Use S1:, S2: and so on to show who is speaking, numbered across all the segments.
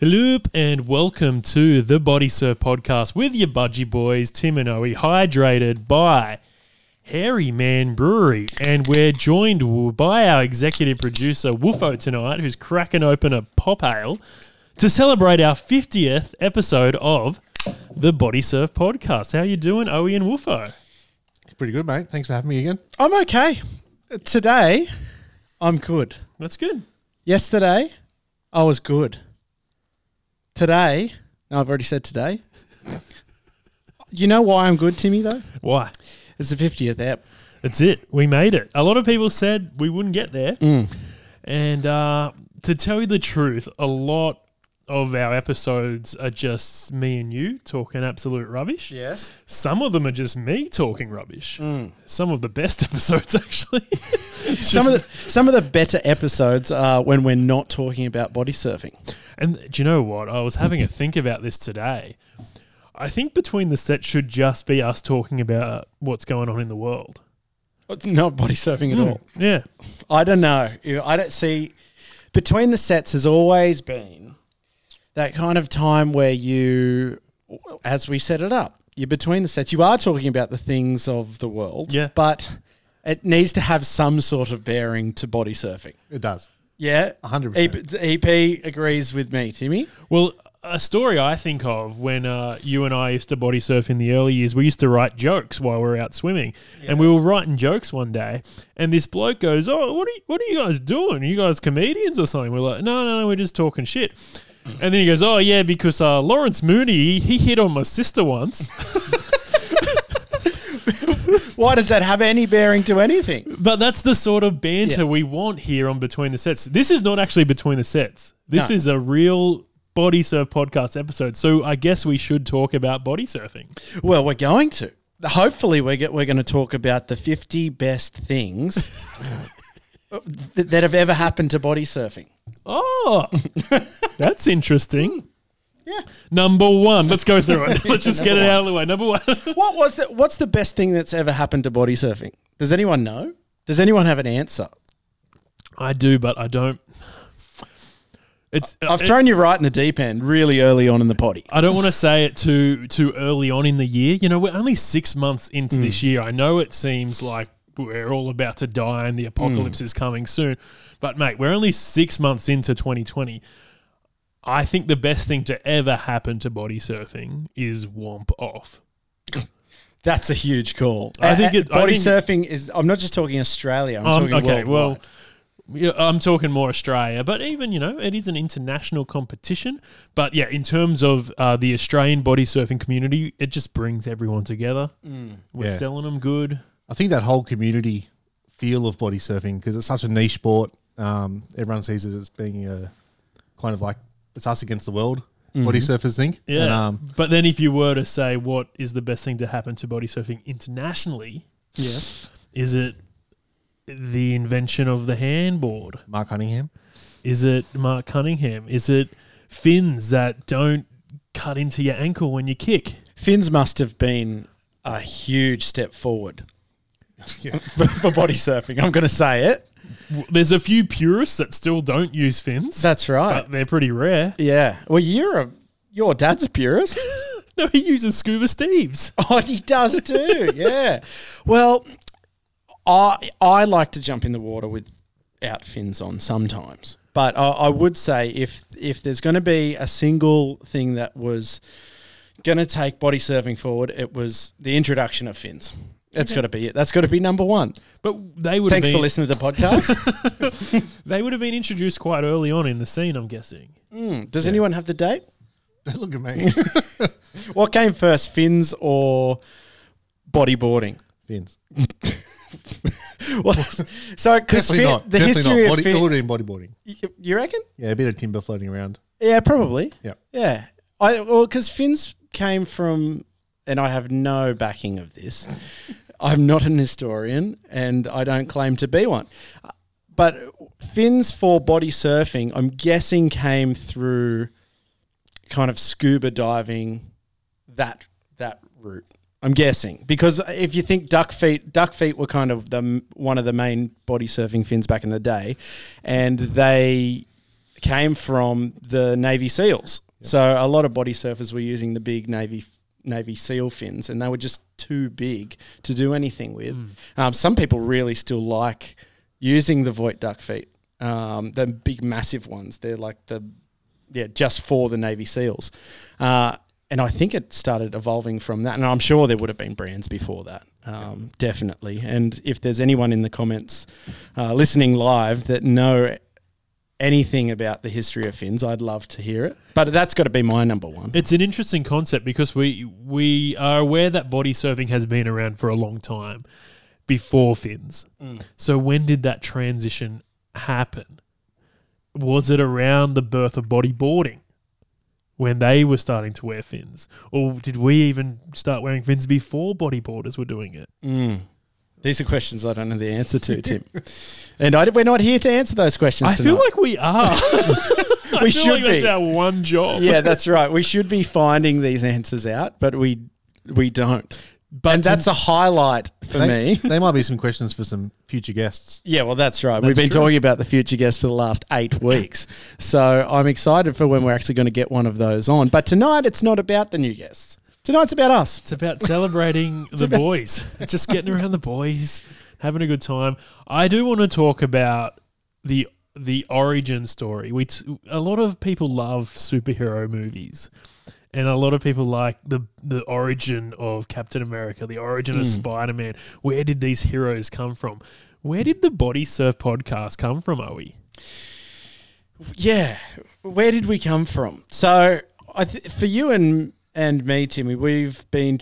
S1: Hello and welcome to the Body Surf podcast with your budgie boys, Tim and Oe, hydrated by Hairy Man Brewery. And we're joined by our executive producer, Woofo, tonight, who's cracking open a pop ale to celebrate our 50th episode of the Body Surf podcast. How you doing, Oe and Woofo?
S2: Pretty good, mate. Thanks for having me again.
S3: I'm okay. Today, I'm good.
S1: That's good.
S3: Yesterday, I was good. Today, no, I've already said today. you know why I'm good, Timmy, though?
S1: Why?
S3: It's the 50th app.
S1: That's it. We made it. A lot of people said we wouldn't get there. And uh, to tell you the truth, a lot of our episodes are just me and you talking absolute rubbish.
S3: Yes.
S1: Some of them are just me talking rubbish. Some of the best episodes, actually.
S3: Some of the some of the better episodes are when we're not talking about body surfing.
S1: And do you know what? I was having a think about this today. I think between the sets should just be us talking about uh, what's going on in the world.
S3: It's not body surfing at hmm. all.
S1: Yeah.
S3: I don't know. Know, I don't see. Between the sets has always been that kind of time where you, as we set it up, you're between the sets. You are talking about the things of the world.
S1: Yeah.
S3: But it needs to have some sort of bearing to body surfing.
S2: It does.
S3: Yeah.
S2: 100%.
S3: EP, EP agrees with me, Timmy.
S1: Well, a story I think of when uh, you and I used to body surf in the early years, we used to write jokes while we were out swimming, and we were writing jokes one day, and this bloke goes, "Oh, what are you, what are you guys doing? Are you guys comedians or something?" We're like, "No, no, no, we're just talking shit." And then he goes, "Oh yeah, because uh, Lawrence Mooney he hit on my sister once."
S3: Why does that have any bearing to anything?
S1: But that's the sort of banter
S3: Yeah.
S1: we want here on Between the Sets. This is not actually Between the Sets. This
S3: No.
S1: is a real body surf podcast episode. So I guess we should talk about body surfing.
S3: Well, we're going to. Hopefully, we're, get, we're going to talk about the 50 best things that, that have ever happened to body surfing.
S1: Oh, that's interesting. Hmm.
S3: Yeah.
S1: Number one, let's go through it. Let's just get it out of the way. Number one.
S3: What was the, What's the best thing that's ever happened to body surfing? Does anyone know? Does anyone have an answer?
S1: I do, but I don't. It's.
S3: Uh, I've
S1: it-
S3: thrown you right in the deep end really early on in the potty.
S1: I don't want to say it too too early on in the year. You know, we're only six months into this mm. year. I know it seems like we're all about to die and the mm. apocalypse is coming soon, but mate, we're only six months into 2020. I think the best thing to ever happen to body surfing is womp off.
S3: That's a huge call.
S1: I think
S3: Uh,
S1: it- I
S3: body
S1: think-
S3: surfing is. I'm not just talking Australia. I'm
S1: Um,
S3: talking
S1: okay, well,
S3: worldwide.
S1: yeah, I'm talking more Australia, but even you know, it is an international competition. But yeah, in terms of uh, the Australian body surfing community, it just brings everyone together. We're
S2: Yeah.
S1: selling them good.
S2: I think that whole community feel of body surfing because it's such a niche sport. Um, everyone sees it as being a kind of like it's us against the world. Body surfers think.
S1: Yeah.
S2: And, um,
S1: but then if you were to say what is the best thing to happen to body surfing internationally,
S3: yes.
S1: is it the invention of the handboard?
S2: Mark Cunningham.
S1: Is it Mark Cunningham? Is it fins that don't cut into your ankle when you kick?
S3: Fins must have been a huge step forward for, for body surfing. I'm going to say it.
S1: There's a few purists that still don't use fins,
S3: That's right.
S1: but they're pretty rare.
S3: yeah. Well, you're a your dad's a purist.
S1: No, he uses scuba Steves.
S3: oh, he does too. Yeah. Well, I I like to jump in the water without fins on sometimes, but I, I would say if if there's going to be a single thing that was going to take body surfing forward, it was the introduction of fins. That's got to be it. That's got to be number one.
S1: But they would
S3: Thanks
S1: have
S3: for
S1: been,
S3: listening to the podcast.
S1: they would have been introduced quite early on in the scene, I'm guessing.
S3: Mm, Does anyone have the date?
S2: Look at me.
S3: What came first, fins or bodyboarding?
S2: Fins.
S3: Well, so because
S2: Definitely not.
S3: the
S2: Definitely
S3: history
S2: not.
S3: of
S2: Body,
S3: fin,
S2: it would have been bodyboarding.
S3: y- you reckon?
S2: Yeah, a bit of timber floating around.
S3: Yeah, probably.
S2: Yeah.
S3: Yeah. I well, because fins came from, and I have no backing of this. I'm not an historian, and I don't claim to be one. But fins for body surfing, I'm guessing, came through kind of scuba diving, that that route. I'm guessing because if you think duck feet, duck feet were kind of the one of the main body surfing fins back in the day, and they came from the Navy SEALs. So a lot of body surfers were using the big Navy Navy SEAL fins, and they were just too big to do anything with. Um, some people really still like using the Voit duck feet, um, the big massive ones. They're like the yeah, just for the Navy SEALs. Uh, and I think it started evolving from that. And I'm sure there would have been brands before that, um, definitely. And if there's anyone in the comments uh, listening live that know anything about the history of fins, I'd love to hear it. But that's got to be my number one.
S1: It's an interesting concept because we we are aware that body surfing has been around for a long time before fins. So when did that transition happen? Was it around the birth of bodyboarding when they were starting to wear fins, or did we even start wearing fins before bodyboarders were doing it?
S3: Mm. These are questions I don't know the answer to, Tim. and I, we're not here to answer those questions
S1: I feel like we are. I
S3: We
S1: feel
S3: should
S1: like That's our one job.
S3: yeah, that's right. We should be finding these answers out, but we we don't.
S1: But
S3: and that's a highlight for
S2: They,
S3: me.
S2: There might be some questions for some future guests.
S3: Yeah, well, that's right. We've been
S2: true.
S3: talking about the future guests for the last eight weeks. So I'm excited for when we're actually going to get one of those on. But tonight, it's not about the new guests. Tonight's about us.
S1: It's about celebrating the
S3: about-
S1: boys. It's just getting around the boys, having a good time. I do want to talk about the the origin story. We t- a lot of people love superhero movies, and a lot of people like the the origin of Captain America, the origin of hmm. Spider Man. Where did these heroes come from? Where did the Body Surf podcast come from, Are we?
S3: Yeah. Where did we come from? So I th- for you and and me, Timmy, we've been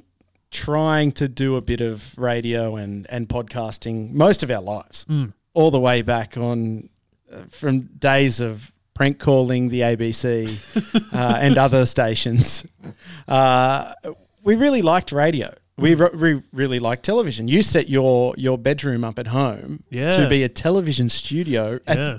S3: trying to do a bit of radio and and podcasting most of our lives, all the way back on uh, from days of prank calling the ABC uh, and other stations. Uh, we really liked radio. We, re- we really liked television. You set your your bedroom up at home
S1: Yeah.
S3: to be a television studio at
S1: Yeah,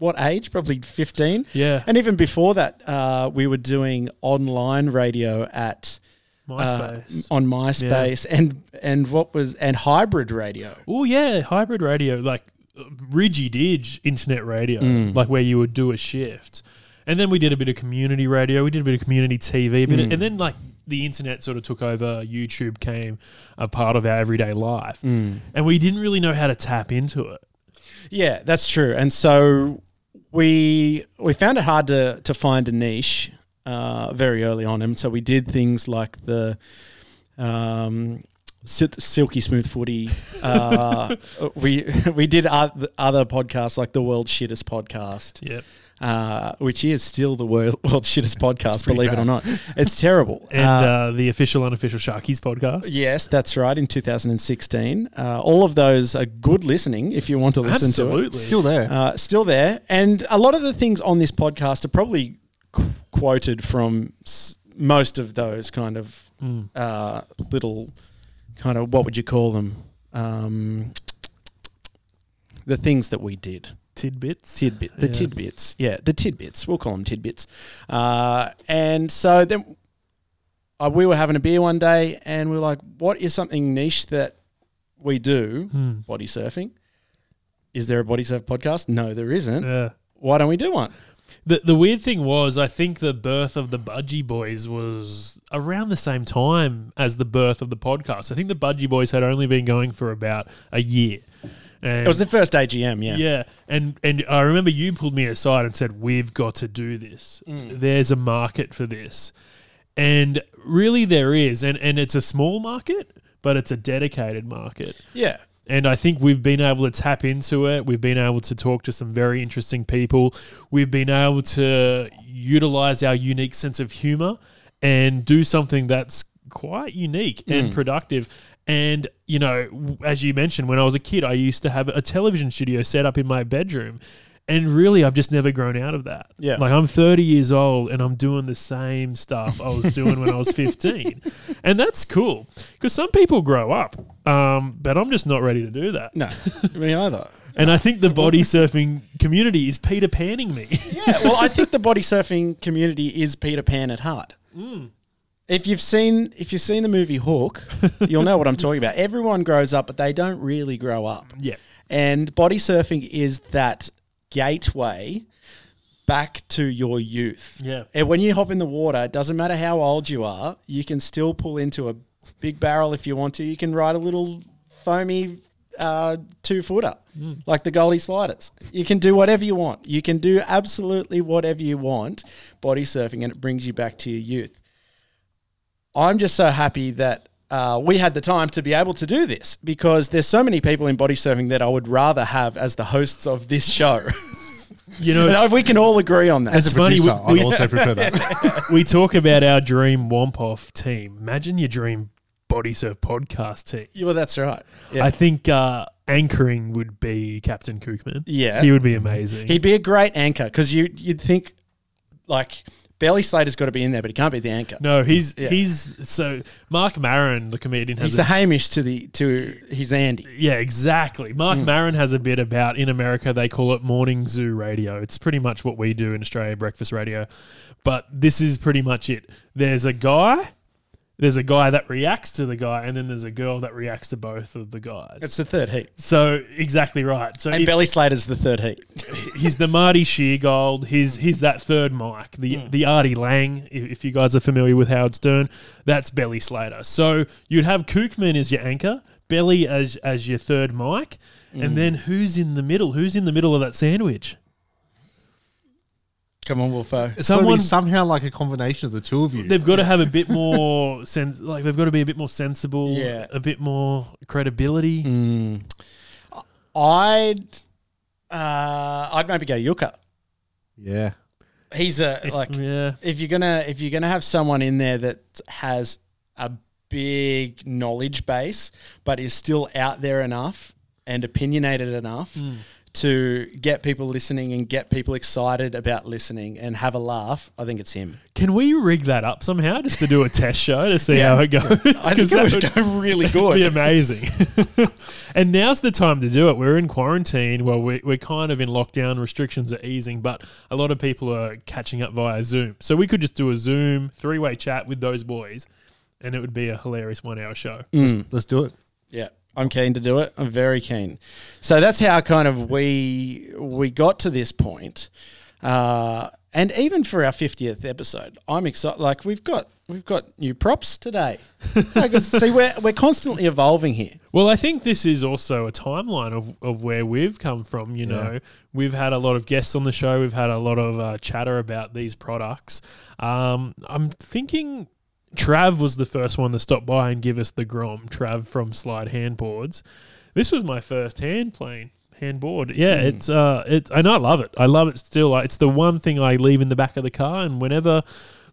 S3: what age? Probably 15.
S1: Yeah.
S3: And even before that, uh, we were doing online radio at uh,
S1: MySpace.
S3: on MySpace and and what was and hybrid radio.
S1: Oh yeah, hybrid radio, like uh, Ridgy Didge internet radio,
S3: Mm.
S1: like where you would do a shift, and then we did a bit of community radio. We did a bit of community TV, a bit
S3: Mm.
S1: of- and then like the internet sort of took over. YouTube came a part of our everyday life,
S3: Mm.
S1: and we didn't really know how to tap into it.
S3: Yeah, that's true. And so we we found it hard to to find a niche uh, very early on, and so we did things like the. Um, Sil- Silky Smooth Footy. Uh, we we did other podcasts like the World Shittest podcast.
S1: Yep.
S3: Uh, which is still the world, world shittest podcast,
S1: pretty
S3: believe it or not. It's terrible.
S1: And
S3: Uh,
S1: uh, the official unofficial Sharkies podcast.
S3: yes, that's right. In 2016, uh, all of those are good listening if you want to listen to it.
S1: Absolutely.
S2: Still there.
S3: Uh, still there, and a lot of the things on this podcast are probably qu- quoted from s- most of those kind of uh, little kind of what would you call them? Um, the things that we did.
S1: Tidbits.
S3: tidbit, the
S1: Yeah.
S3: tidbits, yeah, the tidbits. We'll call them tidbits. Uh, and so then uh, we were having a beer one day, and we were like, "What is something niche that we do?
S1: Hmm.
S3: Body surfing. Is there a body surf podcast? No, there isn't.
S1: Yeah.
S3: Why don't we do one?
S1: The the weird thing was, I think the birth of the Budgie Boys was around the same time as the birth of the podcast. I think the Budgie Boys had only been going for about a year. And
S3: It was the first AGM, yeah.
S1: yeah, and and I remember you pulled me aside and said, "We've got to do this. Mm. There's a market for this." And really there is, and and it's a small market, but it's a dedicated market.
S3: Yeah.
S1: And I think we've been able to tap into it. We've been able to talk to some very interesting people. We've been able to utilize our unique sense of humor and do something that's quite unique and mm. productive. And, you know, as you mentioned, when I was a kid, I used to have a television studio set up in my bedroom. And really, I've just never grown out of that.
S3: Yeah.
S1: Like, I'm 30 years old and I'm doing the same stuff I was doing when I was 15. And that's cool because some people grow up, um, but I'm just not ready to do that.
S3: No, me either.
S1: And I think the body surfing community is Peter Panning me.
S3: Yeah, well, I think the body surfing community is Peter Pan at heart. If you've seen if you've seen the movie Hook, you'll know what I'm talking about. Everyone grows up, but they don't really grow up.
S1: yeah.
S3: And body surfing is that gateway back to your youth.
S1: Yeah.
S3: And when you hop in the water, it doesn't matter how old you are, you can still pull into a big barrel if you want to. You can ride a little foamy uh, two footer like the Goldie Sliders. You can do whatever you want. You can do absolutely whatever you want body surfing, and it brings you back to your youth. I'm just so happy that uh, we had the time to be able to do this because there's so many people in body surfing that I would rather have as the hosts of this show.
S1: You know,
S3: And
S1: it's,
S3: I- we can all agree on that.
S2: As
S1: It's
S2: a
S1: funny,
S2: producer,
S1: we-
S2: I'd also prefer that.
S1: we talk about our dream Womp Off team. Imagine your dream body surf podcast team.
S3: Yeah, well, that's right. Yeah.
S1: I think uh, anchoring would be Captain Kookman.
S3: Yeah.
S1: He would be amazing.
S3: He'd be a great anchor because you you'd think like Belly Slater's got to be in there, but he can't be the anchor.
S1: no, he's
S3: Yeah.
S1: he's so Marc Maron, the comedian, has
S3: He's
S1: a-
S3: the Hamish to the to his Andy.
S1: Yeah, exactly. Marc
S3: Hmm.
S1: Maron has a bit about in America they call it morning zoo radio. It's pretty much what we do in Australia, breakfast radio. But this is pretty much it. There's a guy, there's a guy that reacts to the guy, and then there's a girl that reacts to both of the guys.
S3: It's the third heat,
S1: so exactly right. So
S3: and
S1: if-
S3: Belly Slater's the third heat.
S1: he's the Marty Sheargold. He's he's that third mic, the
S3: Hmm.
S1: the Artie Lange. If, if you guys are familiar with Howard Stern, that's Belly Slater. So you'd have Kookman as your anchor, Belly as as your third mic,
S3: Hmm.
S1: and then who's in the middle? Who's in the middle of that sandwich?
S3: Come on, Wolfo.
S2: Someone
S1: Someone
S2: somehow like a combination of the two of you.
S1: they've got to have a bit more sense. Like they've got to be a bit more sensible.
S3: Yeah.
S1: a bit more credibility.
S3: Mm. I'd uh, I'd maybe go Yuka.
S2: yeah.
S3: He's a like
S1: yeah.
S3: if you're gonna if you're gonna have someone in there that has a big knowledge base but is still out there enough and opinionated enough
S1: Hmm.
S3: To get people listening and get people excited about listening and have a laugh, I think it's him.
S1: Can we rig that up somehow just to do a test show to see
S3: Yeah.
S1: how it goes?
S3: I think
S1: 'Cause
S3: it
S1: that
S3: would go really good.
S1: be amazing. and now's the time to do it. We're in quarantine. Well, we're, we're kind of in lockdown. Restrictions are easing, but a lot of people are catching up via Zoom. So we could just do a Zoom three way chat with those boys, and it would be a hilarious one hour show.
S3: Mm.
S2: Let's do it.
S3: Yeah, I'm keen to do it. I'm very keen. So that's how kind of we we got to this point. Uh, and even for our 50th episode, I'm excited. Like we've got we've got new props today. See we're we're constantly evolving here.
S1: Well, I think this is also a timeline of, of where we've come from. You know, we've had a lot of guests on the show. We've had a lot of uh, chatter about these products. Um, I'm thinking Trav was the first one to stop by and give us the Grom. Trav from Slide Handboards. This was my first hand plane handboard. Yeah, it's uh, it's and I love it. I love it still. It's the one thing I leave in the back of the car, and whenever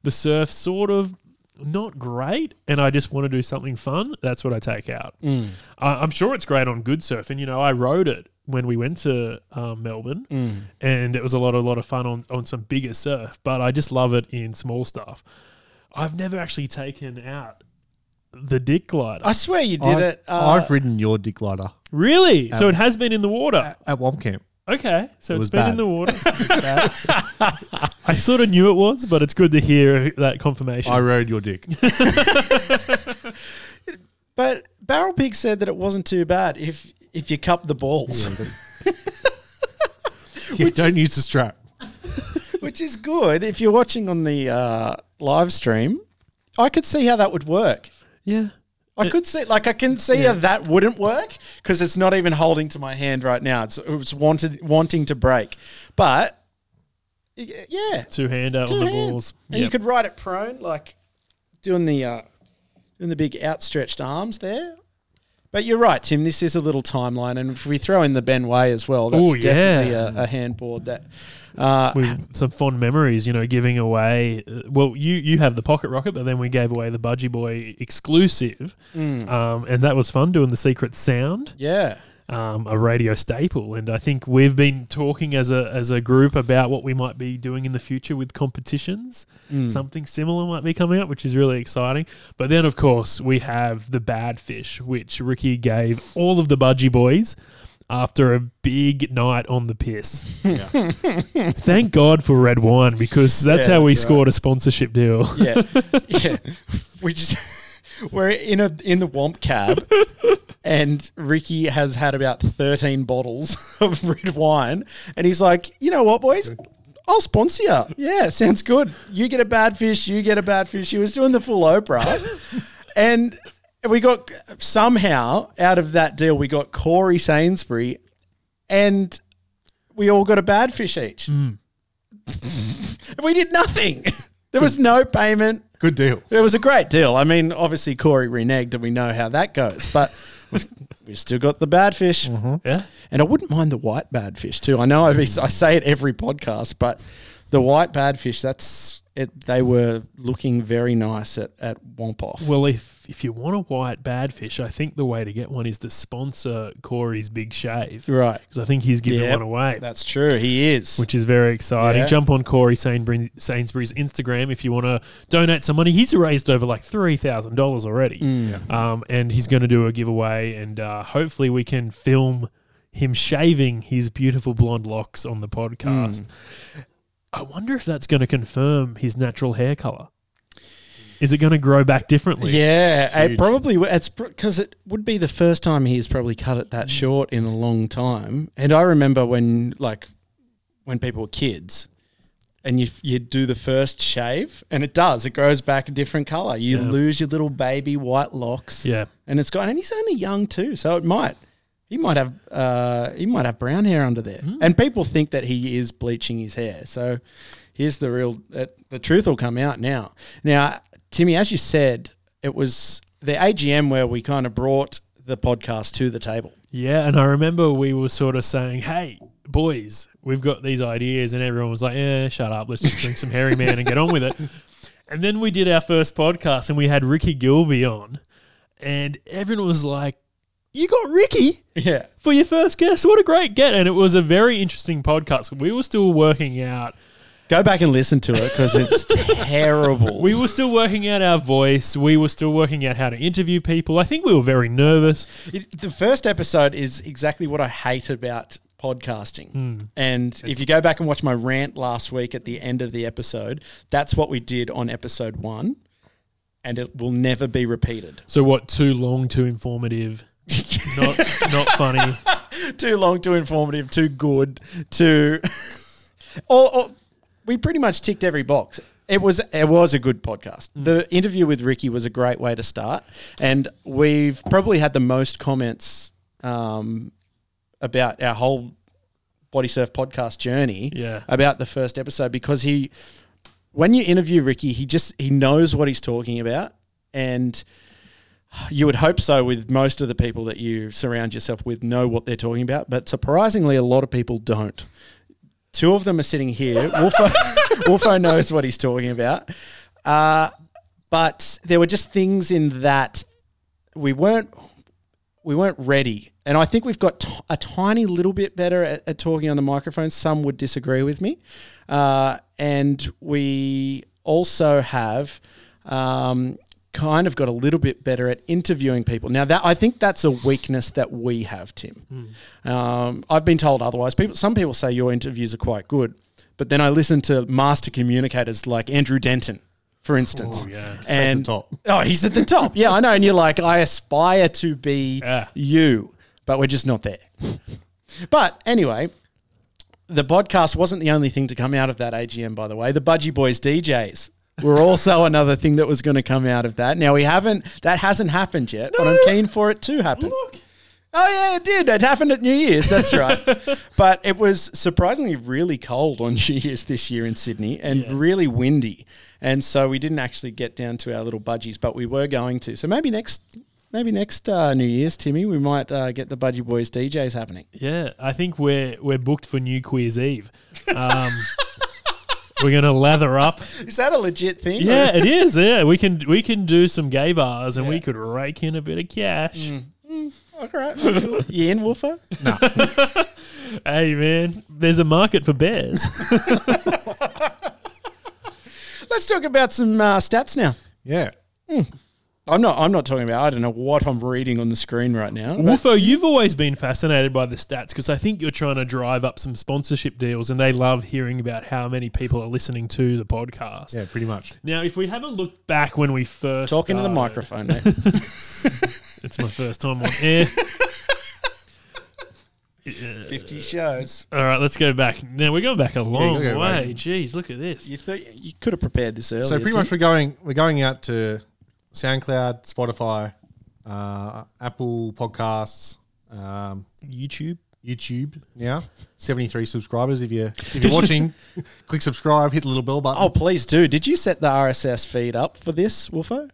S1: the surf sort of not great, and I just want to do something fun, that's what I take out.
S3: Mm.
S1: I I'm sure it's great on good surf, and you know I rode it when we went to um, Melbourne,
S3: Mm.
S1: and it was a lot, a lot of fun on on some bigger surf. But I just love it in small stuff. I've never actually taken out the dick glider.
S3: I swear you did
S2: I've,
S3: it. Uh,
S2: I've ridden your dick glider
S1: really? so
S2: Um,
S1: it has been in the water.
S2: at Womp Camp.
S1: Okay, so
S2: It
S1: it's
S2: was
S1: been in
S2: bad.
S1: the water. I sort of knew it was, but it's good to hear that confirmation.
S2: I rode your dick.
S3: but Barrel Pig said that it wasn't too bad if if you cup the balls,
S2: Yeah, don't use the strap.
S3: Which is good. If you're watching on the uh, live stream, I could see how that would work.
S1: yeah.
S3: I could see, like, I can see how that wouldn't work because it's not even holding to my hand right now. It's it's wanted wanting to break, but yeah,
S1: Two hand out
S3: two
S1: on the
S3: hands.
S1: balls.
S3: and you could ride it prone, like doing the uh, doing the big outstretched arms there. But you're right, Tim. This is a little timeline, and if we throw in the Ben Way as well, that's
S1: Ooh, yeah.
S3: definitely a, a handboard that. Uh,
S1: with some fond memories, you know, giving away. Uh, well, you you have the pocket rocket, but then we gave away the Budgie Boy exclusive,
S3: mm,
S1: um, and that was fun doing the secret sound,
S3: yeah,
S1: um, a radio staple. And I think we've been talking as a as a group about what we might be doing in the future with competitions.
S3: Mm.
S1: Something similar might be coming up, which is really exciting. But then, of course, we have the bad fish, which Ricky gave all of the Budgie Boys. After a big night on the piss. Yeah. Thank God for red wine because that's
S3: Yeah,
S1: how we
S3: that's right.
S1: scored a sponsorship deal.
S3: yeah, yeah. We just we're in a in the Womp cab, and Ricky has had about thirteen bottles of red wine, and he's like, you know what, boys, I'll sponsor you. Yeah, sounds good. You get a bad fish, you get a bad fish. She was doing the full Oprah. and we got somehow out of that deal, we got Corey Sainsbury and we all got a bad fish each. Mm. we did nothing. There was no payment.
S2: Good deal.
S3: It was a great deal. I mean, obviously Corey reneged, and we know how that goes. But we- we still got the bad fish, mm-hmm.
S1: Yeah.
S3: and I wouldn't mind the white bad fish too. I know I, I say it every podcast, but the white bad fish that's it. They were looking very nice at at Wompoff.
S1: Well, if if you want a white bad fish, I think the way to get one is to sponsor Corey's Big Shave
S3: right,
S1: because I think he's giving
S3: Yep.
S1: one away.
S3: that's true. He is.
S1: which is very exciting.
S3: Yeah.
S1: Jump on Corey Sainsbury, Sainsbury's Instagram if you want to donate some money. He's raised over like three thousand dollars already,
S3: Mm.
S1: um, and he's going to do a giveaway, and uh, hopefully we can film him shaving his beautiful blonde locks on the podcast.
S3: Mm.
S1: I wonder if that's going to confirm his natural hair color. Is it going to grow back differently?
S3: Yeah, it probably w- it's because it would be the first time he's probably cut it that mm. short in a long time. And I remember when like when people were kids, and you you do the first shave, and it does it grows back a different color. You
S1: Yeah.
S3: lose your little baby white locks.
S1: Yeah.
S3: and it's gone. And he's only young too, so it might. He might have uh, he might have brown hair under there, and people think that he is bleaching his hair. So here's the real uh, the truth will come out now. Now, Timmy, as you said, it was the AGM where we kind of brought the podcast to the table.
S1: Yeah, and I remember we were sort of saying, "Hey, boys, we've got these ideas," and everyone was like, "Yeah, shut up. Let's just drink some Hairy Man and get on with it." And then we did our first podcast, and we had Ricky Gilby on, and everyone was like, "You got Ricky
S3: Yeah,
S1: for your first guest? What a great get!" And it was a very interesting podcast. We were still working out.
S3: go back and listen to it because it's terrible.
S1: We were still working out our voice. We were still working out how to interview people. I think we were very nervous.
S3: It, the first episode is exactly what I hate about podcasting. Hmm. And if you go back and watch my rant last week at the end of the episode, that's what we did on episode one. And it will never be repeated.
S1: So what? Too long, too informative, not not funny.
S3: too long, too informative, too good, too. or, or- we pretty much ticked every box. It was it was a good podcast. The interview with Ricky was a great way to start, and we've probably had the most comments um, about our whole body surf podcast journey.
S1: Yeah.
S3: about the first episode because he, when you interview Ricky, he just he knows what he's talking about, and you would hope so with most of the people that you surround yourself with know what they're talking about, but surprisingly, a lot of people don't. Two of them are sitting here. Wolfo, Wolfo knows what he's talking about. Uh, but there were just things in that we weren't we weren't ready. And I think we've got t- a tiny little bit better at, at talking on the microphone. Some would disagree with me. Uh, and we also have um, kind of got a little bit better at interviewing people. Now that I think that's a weakness that we have, Tim. Um, I've been told otherwise. People, some people say your interviews are quite good, but then I listen to master communicators like Andrew Denton, for instance.
S1: Oh, yeah.
S3: and
S2: top.
S3: oh, he's at the top. Yeah, I know. And you're like, I aspire to be
S1: Yeah.
S3: you, but we're just not there. but anyway, the podcast wasn't the only thing to come out of that AGM, by the way. The Budgie Boys DJs were also another thing that was going to come out of that. Now we haven't, that hasn't happened yet, but I'm keen for it to happen. Oh yeah, it did. It happened at New Year's. That's right. but it was surprisingly really cold on New Year's this year in Sydney and
S1: Yeah.
S3: really windy, and so we didn't actually get down to our little budgies, but we were going to. So maybe next, maybe next uh, New Year's, Timmy, we might uh, get the Budgie Boys DJs happening.
S1: Yeah, I think we're we're booked for New Queer's Eve. Um, we're gonna lather up.
S3: Is that a legit thing?
S1: Yeah, it is. Yeah, we can we can do some gay bars and we could rake in a bit of cash. Mm.
S3: Mm, all right. you in, Wolfer? No.
S1: hey man, there's a market for bears.
S3: Let's talk about some uh, stats now.
S2: Yeah. Mm.
S3: I'm not. I'm not talking about. I don't know what I'm reading on the screen right now. but-
S1: Woofo, you've always been fascinated by the stats because I think you're trying to drive up some sponsorship deals, and they love hearing about how many people are listening to the podcast.
S2: Yeah, pretty much.
S1: Now, if we have a look back when we first
S3: Talking to the microphone, mate.
S1: It's my first time on air.
S3: 50 shows.
S1: All right, let's go back. Now we're going back a long
S2: go back.
S1: way. Jeez, look at this.
S3: You thought you could have prepared this earlier.
S2: So pretty
S3: Tim.
S2: much we're going we're going out to SoundCloud, Spotify, uh, Apple Podcasts, um,
S1: YouTube.
S2: YouTube now. Seventy three subscribers. If you if you're watching, click subscribe, hit the little bell button.
S3: Oh, please do. Did you set the RSS feed up for this, Wolfo?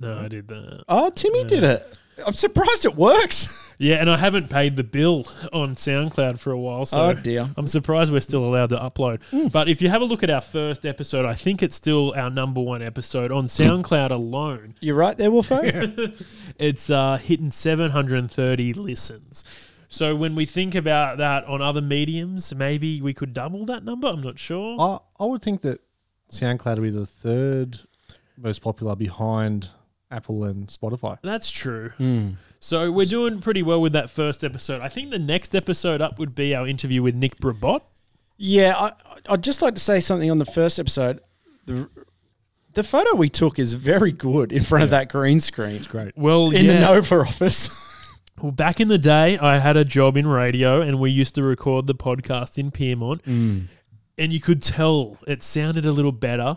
S1: No, I did that.
S3: Oh, Timmy did it. I'm surprised it works.
S1: Yeah, and I haven't paid the bill on SoundCloud for a while, so
S3: Oh, dear. Hmm.
S1: I'm surprised we're still allowed to upload. But if you have a look at our first episode, I think it's still our number one episode on SoundCloud alone.
S3: You're right there, Wolfo.
S1: It's uh, hitting 730 listens. So when we think about that on other mediums, maybe we could double that number. I'm not sure.
S2: I, I would think that SoundCloud would be the third most popular behind Apple and Spotify.
S1: That's true. Hmm. So we're doing pretty well with that first episode. I think the next episode up would be our interview with Nick Brabot.
S3: Yeah, I, I'd just like to say something on the first episode. The, the photo we took is very good in front of that green screen.
S2: It's great.
S1: Well,
S3: In
S1: yeah.
S3: the Nova office.
S1: Well, back in the day, I had a job in radio, and we used to record the podcast in Pyrmont, hmm. and you could tell it sounded a little better.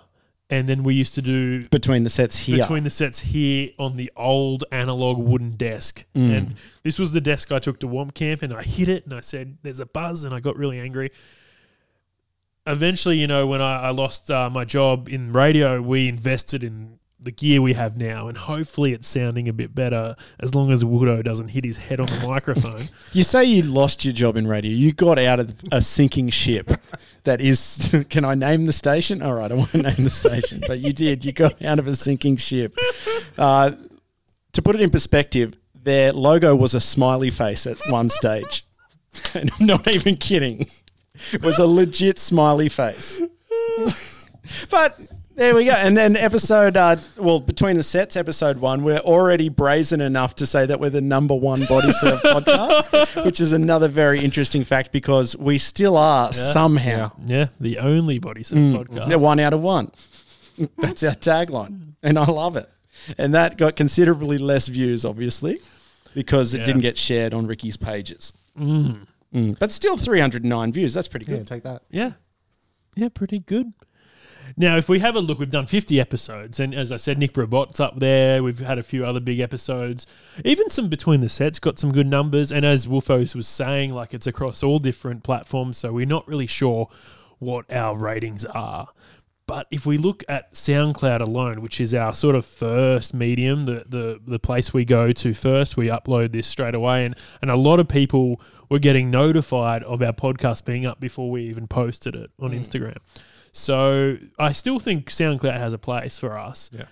S1: And then we used to do
S3: Between the sets here.
S1: between the sets here on the old analog wooden desk. And this was the desk I took to Womp Camp, and I hit it, and I said, "There's a buzz," and I got really angry. Eventually, you know, when I, I lost uh, my job in radio, we invested in the gear we have now, and hopefully, it's sounding a bit better as long as Woodo doesn't hit his head on the microphone.
S3: You say you lost your job in radio. You got out of a sinking ship. That is, can I name the station? All right, I won't name the station, but you did. You got out of a sinking ship. Uh, to put it in perspective, their logo was a smiley face at one stage. And I'm not even kidding. It was a legit smiley face. but there we go. And then episode, uh, well, between the sets, episode one, we're already brazen enough to say that we're the number one body surf podcast, which is another very interesting fact because we still are somehow.
S1: yeah, the only body surf podcast.
S3: Yeah, one out of one. That's our tagline. And I love it. And that got considerably less views, obviously, because it
S1: Yeah.
S3: didn't get shared on Ricky's pages. Mm. But still 309 views. That's pretty
S2: Yeah,
S3: good.
S2: take that.
S1: Yeah. Yeah, pretty good. Now, if we have a look, we've done 50 episodes. And as I said, Nick Brabot's up there. We've had a few other big episodes. Even some between the sets got some good numbers. And as Wolfos was saying, like it's across all different platforms. So we're not really sure what our ratings are. But if we look at SoundCloud alone, which is our sort of first medium, the, the, the place we go to first, we upload this straight away. And, and a lot of people were getting notified of our podcast being up before we even posted it on mm. Instagram. So I still think SoundCloud has a place for us.
S2: Yeah.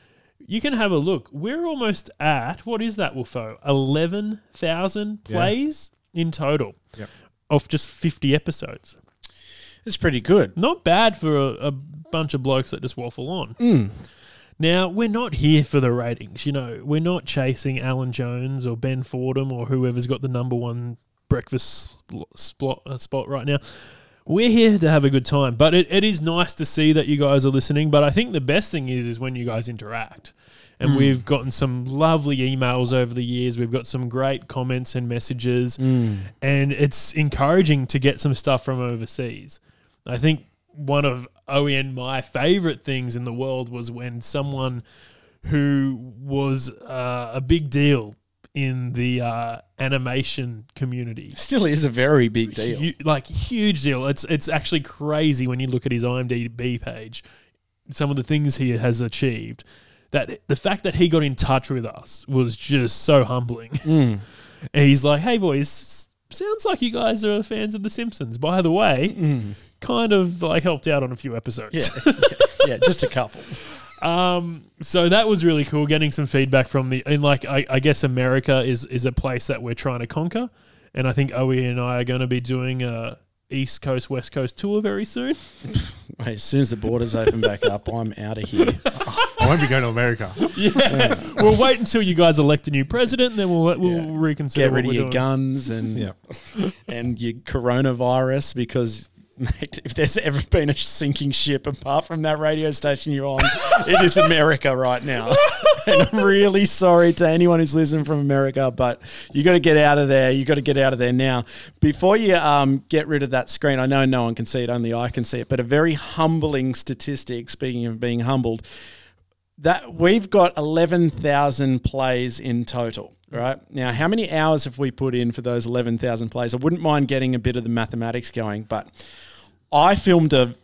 S1: You can have a look. We're almost at, what is that, Wolfo? 11,000
S2: Yeah.
S1: plays in total
S2: Yep.
S1: of just 50 episodes.
S3: It's pretty good.
S1: Not bad for a, a bunch of blokes that just waffle on.
S3: Mm.
S1: Now, we're not here for the ratings. You know, we're not chasing Alan Jones or Ben Fordham or whoever's got the number one breakfast spot, uh, spot right now. We're here to have a good time, but it, it is nice to see that you guys are listening. But I think the best thing is is when you guys interact, and we've gotten some lovely emails over the years. We've got some great comments and messages, and it's encouraging to get some stuff from overseas. I think one of OEN my favorite things in the world was when someone who was uh, a big deal in the uh, animation community
S3: Still is a very big deal.
S1: Hu- like huge deal. It's it's actually crazy when you look at his IMDb page, some of the things he has achieved. That the fact that he got in touch with us was just so humbling.
S3: Mm.
S1: and he's like, "Hey boys, sounds like you guys are fans of The Simpsons. By the way, kind of like helped out on a few episodes."
S3: Yeah, yeah, yeah, just a couple.
S1: Um, so that was really cool getting some feedback from the and like I, I guess America is is a place that we're trying to conquer, and I think Oe and I are going to be doing a East Coast West Coast tour very soon.
S3: Mate, as soon as the borders open back up, I'm out of here.
S2: I won't be going to America.
S1: Yeah, we'll wait until you guys elect a new president, and then we'll we'll reconsider
S3: Get
S1: what
S3: rid of
S1: we're
S3: your
S1: doing.
S3: guns and
S2: Yeah.
S3: and your coronavirus because Mate, if there's ever been a sinking ship apart from that radio station you're on, it is America right now. and I'm really sorry to anyone who's listening from America, but you got to get out of there. You got to get out of there now. Before you um, get rid of that screen, I know no one can see it, only I can see it, but a very humbling statistic, speaking of being humbled, that we've got 11,000 plays in total, right? Now, how many hours have we put in for those 11,000 plays? I wouldn't mind getting a bit of the mathematics going, but I filmed a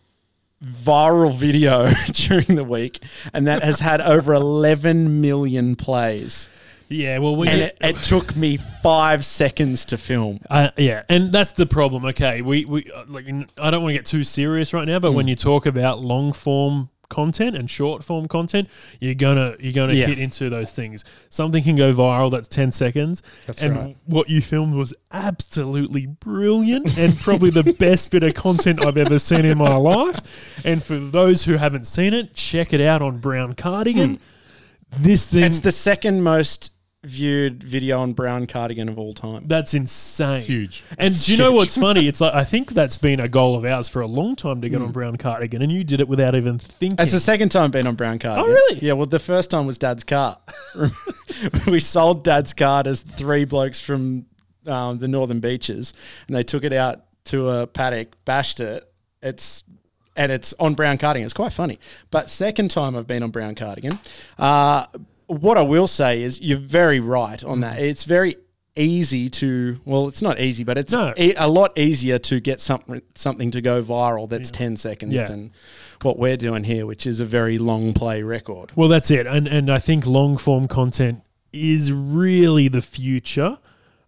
S3: viral video during the week and that has had over 11 million plays.
S1: Yeah, well, we
S3: And it, it took me five seconds to film.
S1: Uh, yeah, and that's the problem. Okay, we we uh, like I don't want to get too serious right now, but
S3: Mm.
S1: when you talk about long form content and short form content, you're gonna you're gonna
S3: Yeah.
S1: hit into those things. Something can go viral that's ten seconds,
S3: That's
S1: and
S3: right.
S1: what you filmed was absolutely brilliant and probably the best bit of content I've ever seen in my life. And for those who haven't seen it, check it out on Brown Cardigan. Hmm. This thing.
S3: It's the second most viewed video on Brown Cardigan of all time.
S1: That's insane.
S2: Huge.
S1: And do you know what's funny? It's like I think that's been a goal of ours for a long time to get on Brown Cardigan, and you did it without even thinking.
S3: It's the second time being on Brown Cardigan.
S1: Oh, really?
S3: Yeah, well, the first time was Dad's car. we sold Dad's car to three blokes from um, the Northern Beaches, and they took it out to a paddock, bashed it. It's and it's on Brown Cardigan. It's quite funny. But second time I've been on Brown Cardigan. Uh, what I will say is you're very right on that. It's very easy to well, it's not easy, but it's
S1: No.
S3: e- a lot easier to get something something to go viral that's ten seconds
S1: Yeah.
S3: than what we're doing here, which is a very long play record.
S1: well, that's it. And and I think long form content is really the future.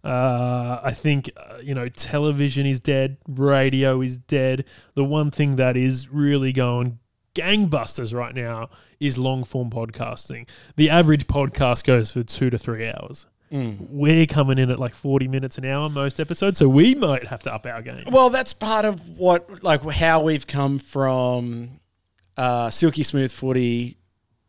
S1: Uh, I think uh, you know television is dead, radio is dead. The one thing that is really going gangbusters right now is long form podcasting. The average podcast goes for two to three hours. We're coming in at like 40 minutes an hour most episodes, so we might have to up our game.
S3: Well, that's part of what, like, how we've come from uh, Silky Smooth Footy,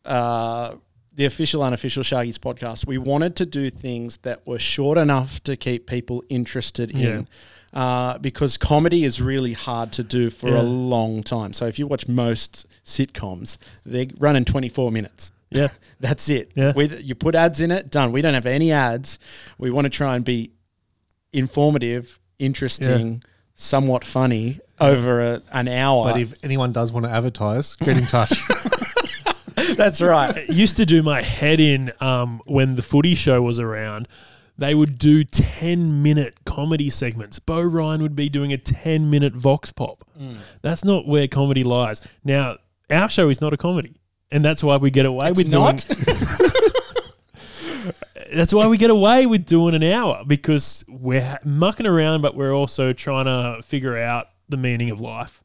S3: uh, the official, unofficial Sharkies podcast. We wanted to do things that were short enough to keep people interested in. Uh, because comedy is really hard to do for
S1: Yeah.
S3: a long time. So if you watch most sitcoms, they run in 24 minutes.
S1: Yeah.
S3: That's it.
S1: Yeah.
S3: With you put ads in it, done. We don't have any ads. We want to try and be informative, interesting, somewhat funny over a, an hour.
S2: But if anyone does want to advertise, get in touch.
S3: That's right.
S1: it used to do my head in um, when the footy show was around. They would do 10 minute comedy segments. Beau Ryan would be doing a 10 minute Vox Pop. Mm. That's not where comedy lies. Now, our show is not a comedy. And that's why we get away
S3: It's
S1: with
S3: not.
S1: doing that's why we get away with doing an hour because we're mucking around, but we're also trying to figure out the meaning of life.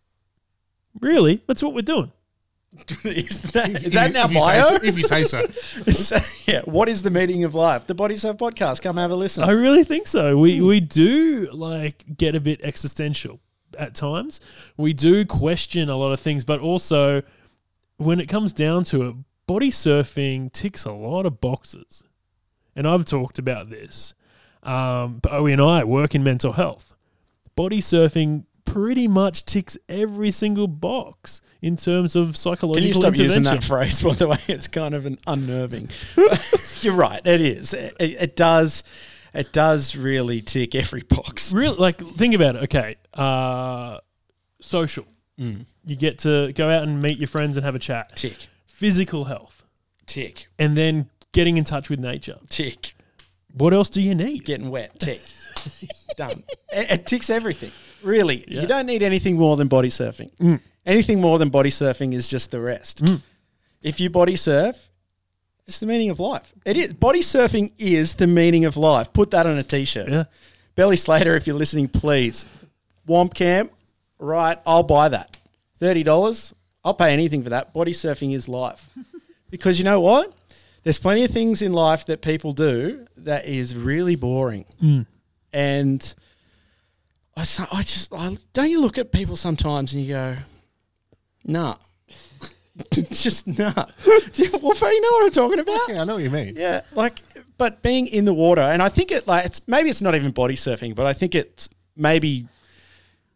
S1: Really, that's what we're doing.
S3: is that, is
S2: If
S3: that
S2: you-
S3: in our
S2: if you say
S3: bio?
S2: so- if you say so.
S3: So, yeah. What is the meaning of life? The Body Surf podcast. Come have a listen.
S1: I really think so. We we do like get a bit existential at times. We do question a lot of things, but also when it comes down to it, body surfing ticks a lot of boxes. And I've talked about this. Um, Bowie and I work in mental health. Body surfing pretty much ticks every single box in terms of psychological
S3: Can you stop using that phrase? By the way, it's kind of an unnerving. You're right. It is. It, it does. It does really tick every box.
S1: Real like think about it. Okay, uh, social.
S3: Mm.
S1: You get to go out and meet your friends and have a chat.
S3: Tick.
S1: Physical health,
S3: Tick.
S1: and then getting in touch with nature.
S3: Tick.
S1: What else do you need?
S3: Getting wet. Tick. Done. It, it ticks everything. Really.
S1: Yeah.
S3: You don't need anything more than body surfing. Anything more than body surfing is just the rest. Mm. If you body surf, it's the meaning of life. It is. Body surfing is the meaning of life. Put that on a t-shirt.
S1: Yeah.
S3: Belly Slater, if you're listening, please. Womp Camp, right? I'll buy that. $30. I'll pay anything for that. Body surfing is life. because you know what? There's plenty of things in life that people do that is really boring. Mm. And I, I just, I, don't you look at people sometimes and you go, nah. just nah. well, you know what I'm talking about?
S2: Yeah, I know what you mean.
S3: Yeah, like, but being in the water, and I think it like it's maybe it's not even body surfing, but I think it's maybe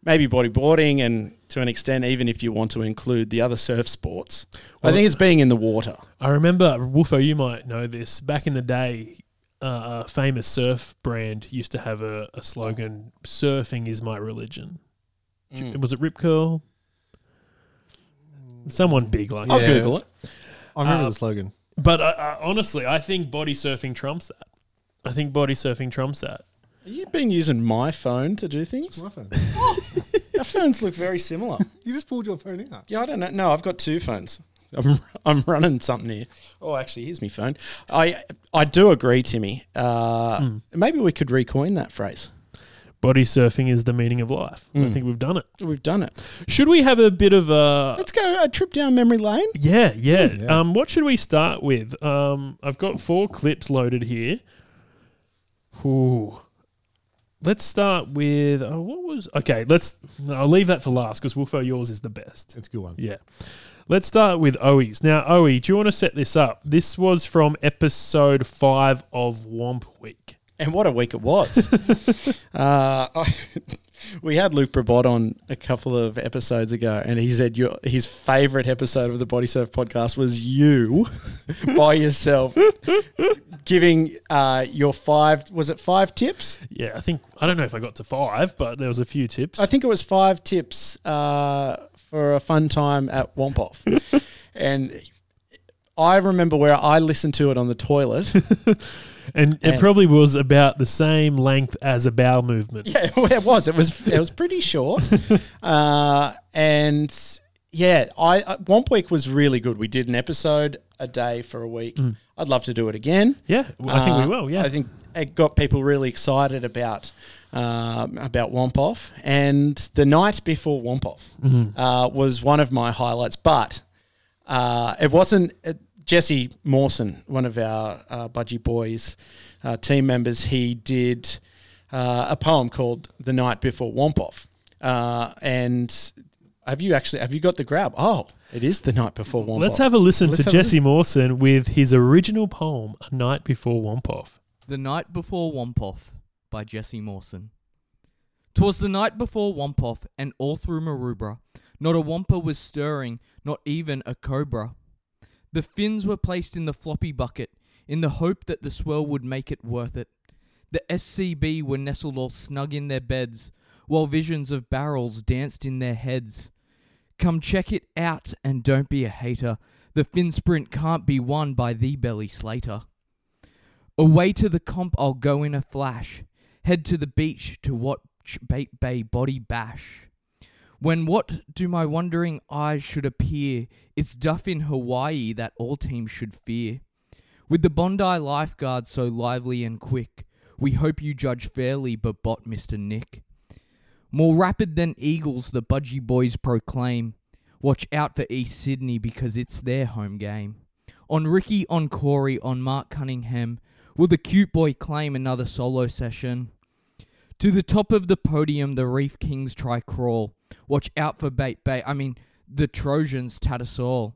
S3: maybe bodyboarding, and to an extent, even if you want to include the other surf sports. I think it's being in the water.
S1: I remember, Wolfo, you might know this. Back in the day, uh, a famous surf brand used to have a, a slogan: "Surfing is my religion." Was it Rip Curl? Someone big like
S3: I'll
S1: that.
S3: Google it.
S2: I remember
S1: Uh,
S2: the slogan.
S1: But uh, uh, honestly, I think body surfing trumps that. I think body surfing trumps that.
S3: Have you been using my phone to do things?
S2: My phone.
S3: Our phones look very similar.
S2: you just pulled your phone out.
S3: Yeah, I don't know. No, I've got two phones. I'm, I'm running something here. Oh, actually, here's my phone. I I do agree, Timmy. Uh, Maybe we could recoin that phrase.
S1: Body surfing is the meaning of life. I
S3: Mm.
S1: think we've done it.
S3: We've done it.
S1: Should we have a bit of a
S3: Let's go a trip down memory lane.
S1: Yeah, yeah.
S2: Yeah.
S1: Um, what should we start with? Um, I've got four clips loaded here. Ooh. Let's start with oh, what was okay. Let's I'll leave that for last because Wolfo, yours is the best.
S2: It's a good one.
S1: Yeah. Let's start with Owies. Now, Owie, do you want to set this up? This was from episode five of Womp Week.
S3: And what a week it was. uh, I, we had Luke Brabot on a couple of episodes ago, and he said your, his favourite episode of the Body Surf podcast was you by yourself giving uh, your five, was it five tips?
S1: Yeah, I think I don't know if I got to five, but there was a few tips.
S3: I think it was five tips uh, for a fun time at Wompoff. and I remember where I listened to it on the toilet.
S1: And it probably was about the same length as a bowel movement.
S3: Yeah, well, it was. It was. It was pretty short. uh, and yeah, I uh, Womp Week was really good. We did an episode a day for a week. I'd love to do it again.
S1: Yeah, I think
S3: Uh,
S1: we will. Yeah,
S3: I think it got people really excited about um, about Womp Off. And the night before Womp Off uh, was one of my highlights. But uh, it wasn't uh, Jesse Mawson, one of our uh, Budgie Boys uh, team members. He did uh, a poem called "The Night Before Womp Off." Uh, and have you actually have you got the grab? Oh, it is the night before Womp
S1: Let's
S3: Off.
S1: have a listen
S2: Let's
S1: to
S2: have a
S1: Jesse Mawson with his original poem, A Night Before Wompoff.
S4: The Night Before Wompoff by Jesse Mawson. 'Twas the night before Wompoff, and all through Maroubra, not a wampa was stirring, not even a cobra. The fins were placed in the floppy bucket, in the hope that the swell would make it worth it. The SCB were nestled all snug in their beds, while visions of barrels danced in their heads. Come check it out, and don't be a hater. The fin sprint can't be won by the belly slater. Away to the comp I'll go in a flash. Head to the beach to watch Bate Bay body bash. When what do my wondering eyes should appear? It's DaFin Hawaii that all teams should fear. With the Bondi lifeguard so lively and quick, we hope you judge fairly but bot Mr. Nick. More rapid than eagles, the Budgie boys proclaim. Watch out for East Sydney because it's their home game. On Ricky, on Corey, on Mark Cunningham, will the cute boy claim another solo session? To the top of the podium, the Reef Kings try crawl. Watch out for Bate Bay. I mean, the Trojans tat us all.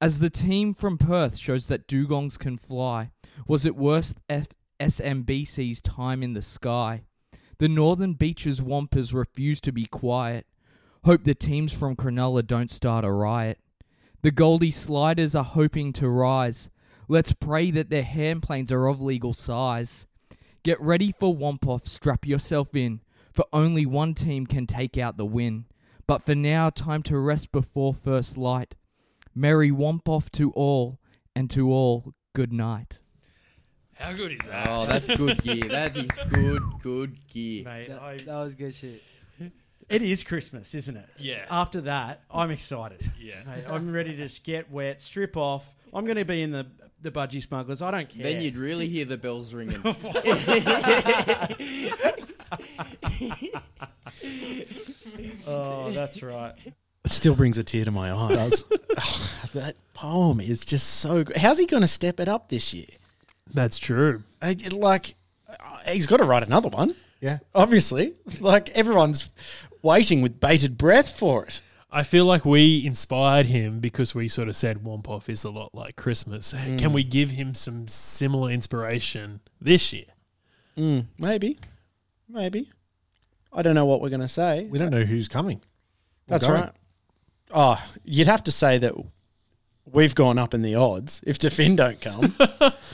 S4: As the team from Perth shows that dugongs can fly, was it worth F- SMBC's time in the sky? The Northern Beaches Wampers refuse to be quiet. Hope the teams from Cronulla don't start a riot. The Goldie Sliders are hoping to rise. Let's pray that their hand planes are of legal size. Get ready for Wompoff, strap yourself in, for only one team can take out the win. But for now, time to rest before first light. Merry womp off to all, and to all, good night.
S1: How good is that?
S5: Oh, that's good gear. That is good, good gear.
S6: Mate,
S5: that,
S6: I-
S5: that was good shit.
S6: It is Christmas, isn't it?
S1: Yeah.
S6: After that, I'm excited.
S1: Yeah.
S6: Mate, I'm ready to just get wet, strip off. I'm going to be in the the budgie smugglers. I don't care.
S5: Then you'd really hear the bells ringing.
S6: Oh, that's right.
S3: It still brings a tear to my eye.
S2: Does.
S3: that poem is just so good. How's he going to step it up this year?
S1: That's true.
S3: I, like, uh, he's got to write another one.
S2: Yeah.
S3: Obviously, like everyone's waiting with bated breath for it.
S1: I feel like we inspired him because we sort of said Wompoff is a lot like Christmas. Can we give him some similar inspiration this year?
S3: Mm, maybe, maybe. I don't know what we're going to say.
S2: We don't know who's coming.
S3: That's
S2: going.
S3: right. Oh, you'd have to say that we've gone up in the odds if DaFin don't come,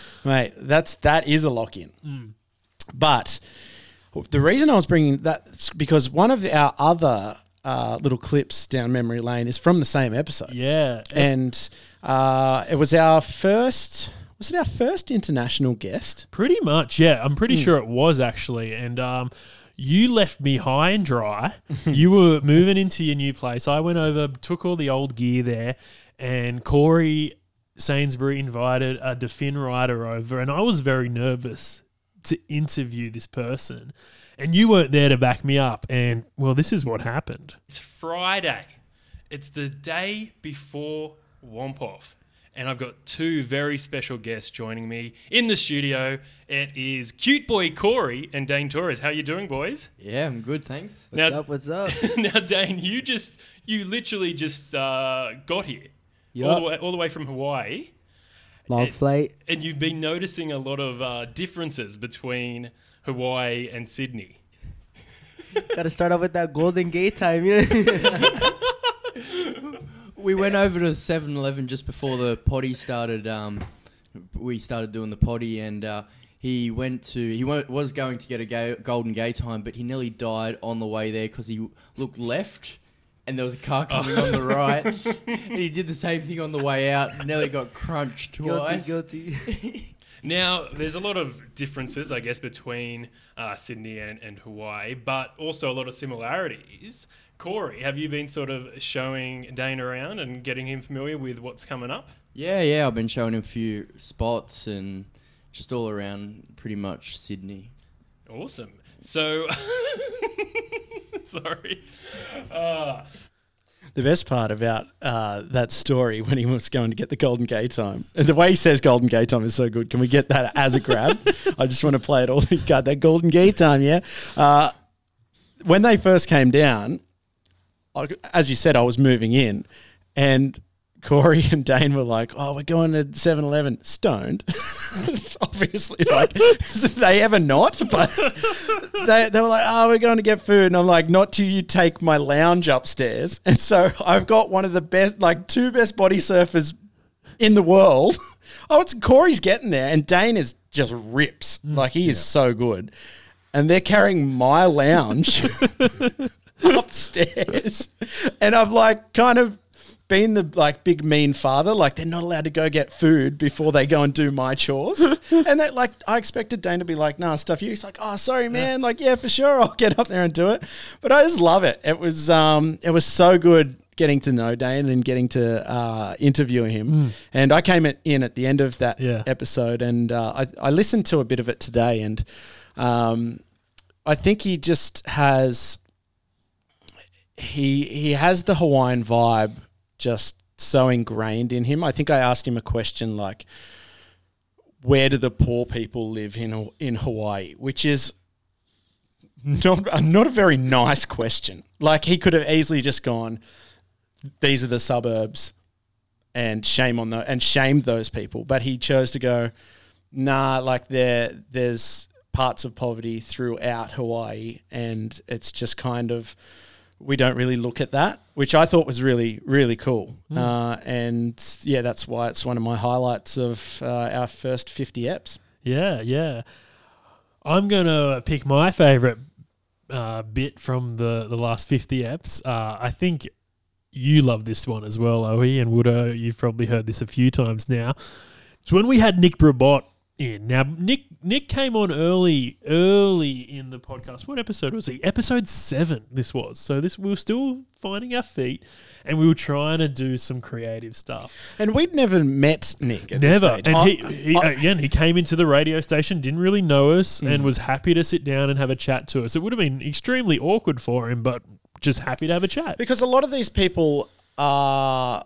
S3: mate. That's that is a lock in. But the reason I was bringing that is because one of our other uh, little clips down memory lane is from the same episode,
S1: Yeah.
S3: and uh, it was our first. Was it our first international guest?
S1: Pretty much, yeah. I'm pretty sure it was actually. And um, you left me high and dry. you were moving into your new place. I went over, took all the old gear there, and Corey Sainsbury invited a DaFin rider over, and I was very nervous to interview this person. And you weren't there to back me up. And well, this is what happened. It's Friday. It's the day before Wompoff. And I've got two very special guests joining me in the studio. It is cute boy Corey and Dane Torres. How you doing, boys?
S5: Yeah, I'm good, thanks. What's
S1: Now-
S5: up? What's up?
S1: now, Dane, you just you literally just uh, got here all, the way, all the way from Hawaii,
S5: Long
S1: Eh,
S5: flight.
S1: and you've been noticing a lot of uh, differences between Hawaii and Sydney.
S7: Got to start off with that Golden Gate time. You know?
S5: We went over to 7-Eleven just before the potty started. Um, we started doing the potty, and uh, he went to he wa- was going to get a ga- Golden Gaytime, but he nearly died on the way there because he looked left. And there was a car coming on the right, and he did the same thing on the way out. Nearly got crunched
S7: guilty,
S5: twice.
S7: guilty.
S1: Now, there's a lot of differences, I guess, between uh, Sydney and, and Hawaii, but also a lot of similarities. Corey, have you been sort of showing Dane around and getting him familiar with what's coming up?
S5: Yeah, yeah, I've been showing him a few spots and just all around pretty much Sydney.
S1: Awesome. So, sorry. Uh,
S3: The best part about uh, that story when he was going to get the Golden Gaytime, and the way he says Golden Gaytime is so good. Can we get that as a grab? I just want to play it all. God, that Golden Gay time, yeah. Uh, when they first came down, I, as you said, I was moving in, and Corey and Dane were like, "Oh, we're going to 7-Eleven, stoned." Obviously, like they ever not, but they, they were like, "Oh, we're going to get food," and I'm like, "Not till you take my lounge upstairs." And so I've got one of the best, like two best body surfers in the world. Oh, it's Corey's getting there, and Dane is just rips. Mm. like he is so good, and they're carrying my lounge upstairs, and I've like kind of been the like big mean father. Like they're not allowed to go get food before they go and do my chores, and that like I expected Dane to be like, "Nah, stuff you." He's like, "Oh, sorry, man. Like, yeah, for sure, I'll get up there and do it." But I just love it. It was um, it was so good getting to know Dane and getting to uh, interview him. And I came in at the end of that
S1: Yeah.
S3: episode, and uh, I, I listened to a bit of it today, and um, I think he just has he he has the Hawaiian vibe just so ingrained in him. I think I asked him a question like, "Where do the poor people live in in Hawaii?" Which is not not a very nice question. Like he could have easily just gone, "These are the suburbs," and shame on the and shamed those people. But he chose to go, "Nah, like there there's parts of poverty throughout Hawaii, and it's just kind of." We don't really look at that, which I thought was really, really cool. Uh, and yeah, that's why it's one of my highlights of uh, our first 50 eps.
S1: Yeah, yeah. I'm gonna pick my favorite uh, bit from the the last 50 eps. Uh, I think you love this one as well, Owie and Woodo. You've probably heard this a few times now. It's when we had Nick Brabot in. Now, Nick Nick came on early, early in the podcast. What episode was he? Episode seven. This was. So this we were still finding our feet, and we were trying to do some creative stuff.
S3: And we'd never met Nick
S1: Never. And
S3: I-
S1: he, he
S3: I-
S1: again, he came into the radio station, didn't really know us,
S3: Mm.
S1: and was happy to sit down and have a chat to us. It would have been extremely awkward for him, but just happy to have a chat.
S3: because a lot of these people are,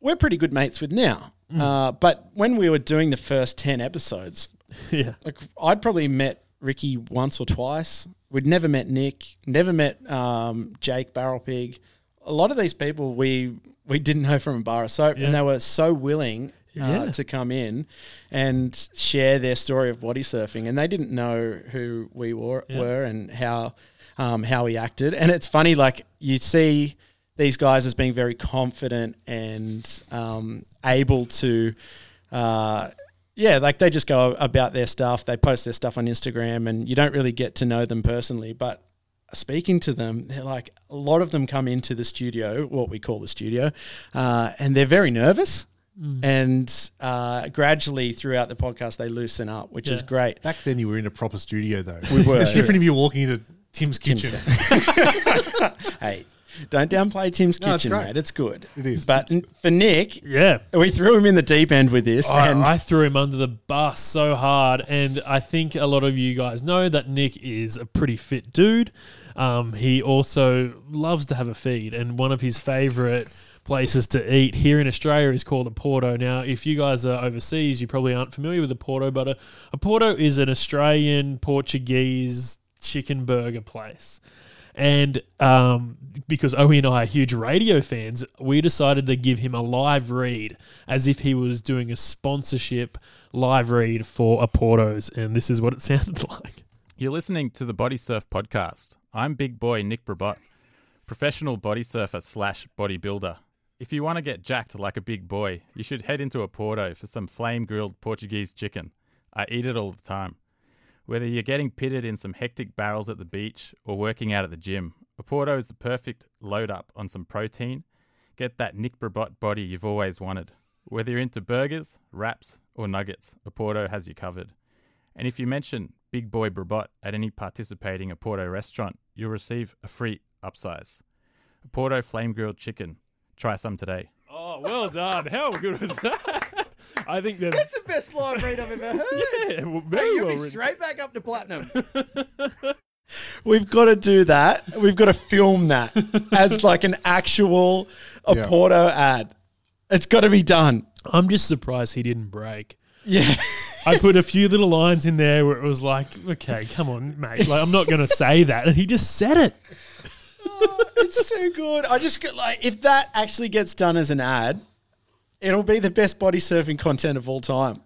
S3: we're pretty good mates with now. Uh, but when we were doing the first 10 episodes,
S1: yeah.
S3: like I'd probably met Ricky once or twice. We'd never met Nick, never met um, Jake Barrel Pig. A lot of these people we we didn't know from a bar of soap,
S1: Yeah.
S3: and they were so willing uh,
S1: Yeah.
S3: to come in and share their story of body surfing, and they didn't know who we were,
S1: Yeah.
S3: were and how um, how he acted. And it's funny, like you see these guys as being very confident and um, able to. Uh, yeah, like they just go about their stuff. They post their stuff on Instagram, and you don't really get to know them personally. But speaking to them, they're like a lot of them come into the studio, what we call the studio, uh, and they're very nervous. And uh, gradually throughout the podcast, they loosen up, which is great.
S2: Back then, you were in a proper studio, though.
S3: We were.
S2: It's different if you're walking into Tim's kitchen.
S3: Hey, don't downplay Tim's
S2: No, it's
S3: kitchen,
S2: great.
S3: mate. It's good.
S2: It is.
S3: But n- for Nick,
S1: Yeah.
S3: we threw him in the deep end with this,
S1: I,
S3: and
S1: I threw him under the bus so hard, and I think a lot of you guys know that Nick is a pretty fit dude. Um, he also loves to have a feed, and one of his favorite places to eat here in Australia is called Oporto. Now, if you guys are overseas, you probably aren't familiar with Oporto, but a, Oporto is an Australian Portuguese chicken burger place. And um, because Owie and I are huge radio fans, we decided to give him a live read as if he was doing a sponsorship live read for Oporto's. And this is what it sounded like.
S8: You're listening to the Body Surf podcast. I'm big boy Nick Brabot, professional body surfer slash bodybuilder. If you want to get jacked like a big boy, you should head into Oporto for some flame grilled Portuguese chicken. I eat it all the time. Whether you're getting pitted in some hectic barrels at the beach or working out at the gym, Oporto is the perfect load up on some protein. Get that Nick Brabot body you've always wanted. Whether you're into burgers, wraps, or nuggets, Oporto has you covered. And if you mention Big Boy Brabot at any participating Porto restaurant, you'll receive a free upsize. Oporto flame grilled chicken. Try some today.
S1: Oh, well done. How good was that? I think that's,
S3: that's the best live read I've ever heard.
S1: yeah, well, very
S3: You'll
S1: well
S3: be
S1: written.
S3: straight back up to platinum. We've got to do that. We've got to film that as like an actual
S2: Yeah.
S3: Porto ad. It's got to be done.
S1: I'm just surprised he didn't break.
S3: Yeah.
S1: I put a few little lines in there where it was like, okay, come on, mate. Like, I'm not going to say that. And he just said it.
S3: Oh, it's so good. I just get like if that actually gets done as an ad, it'll be the best body surfing content of all time.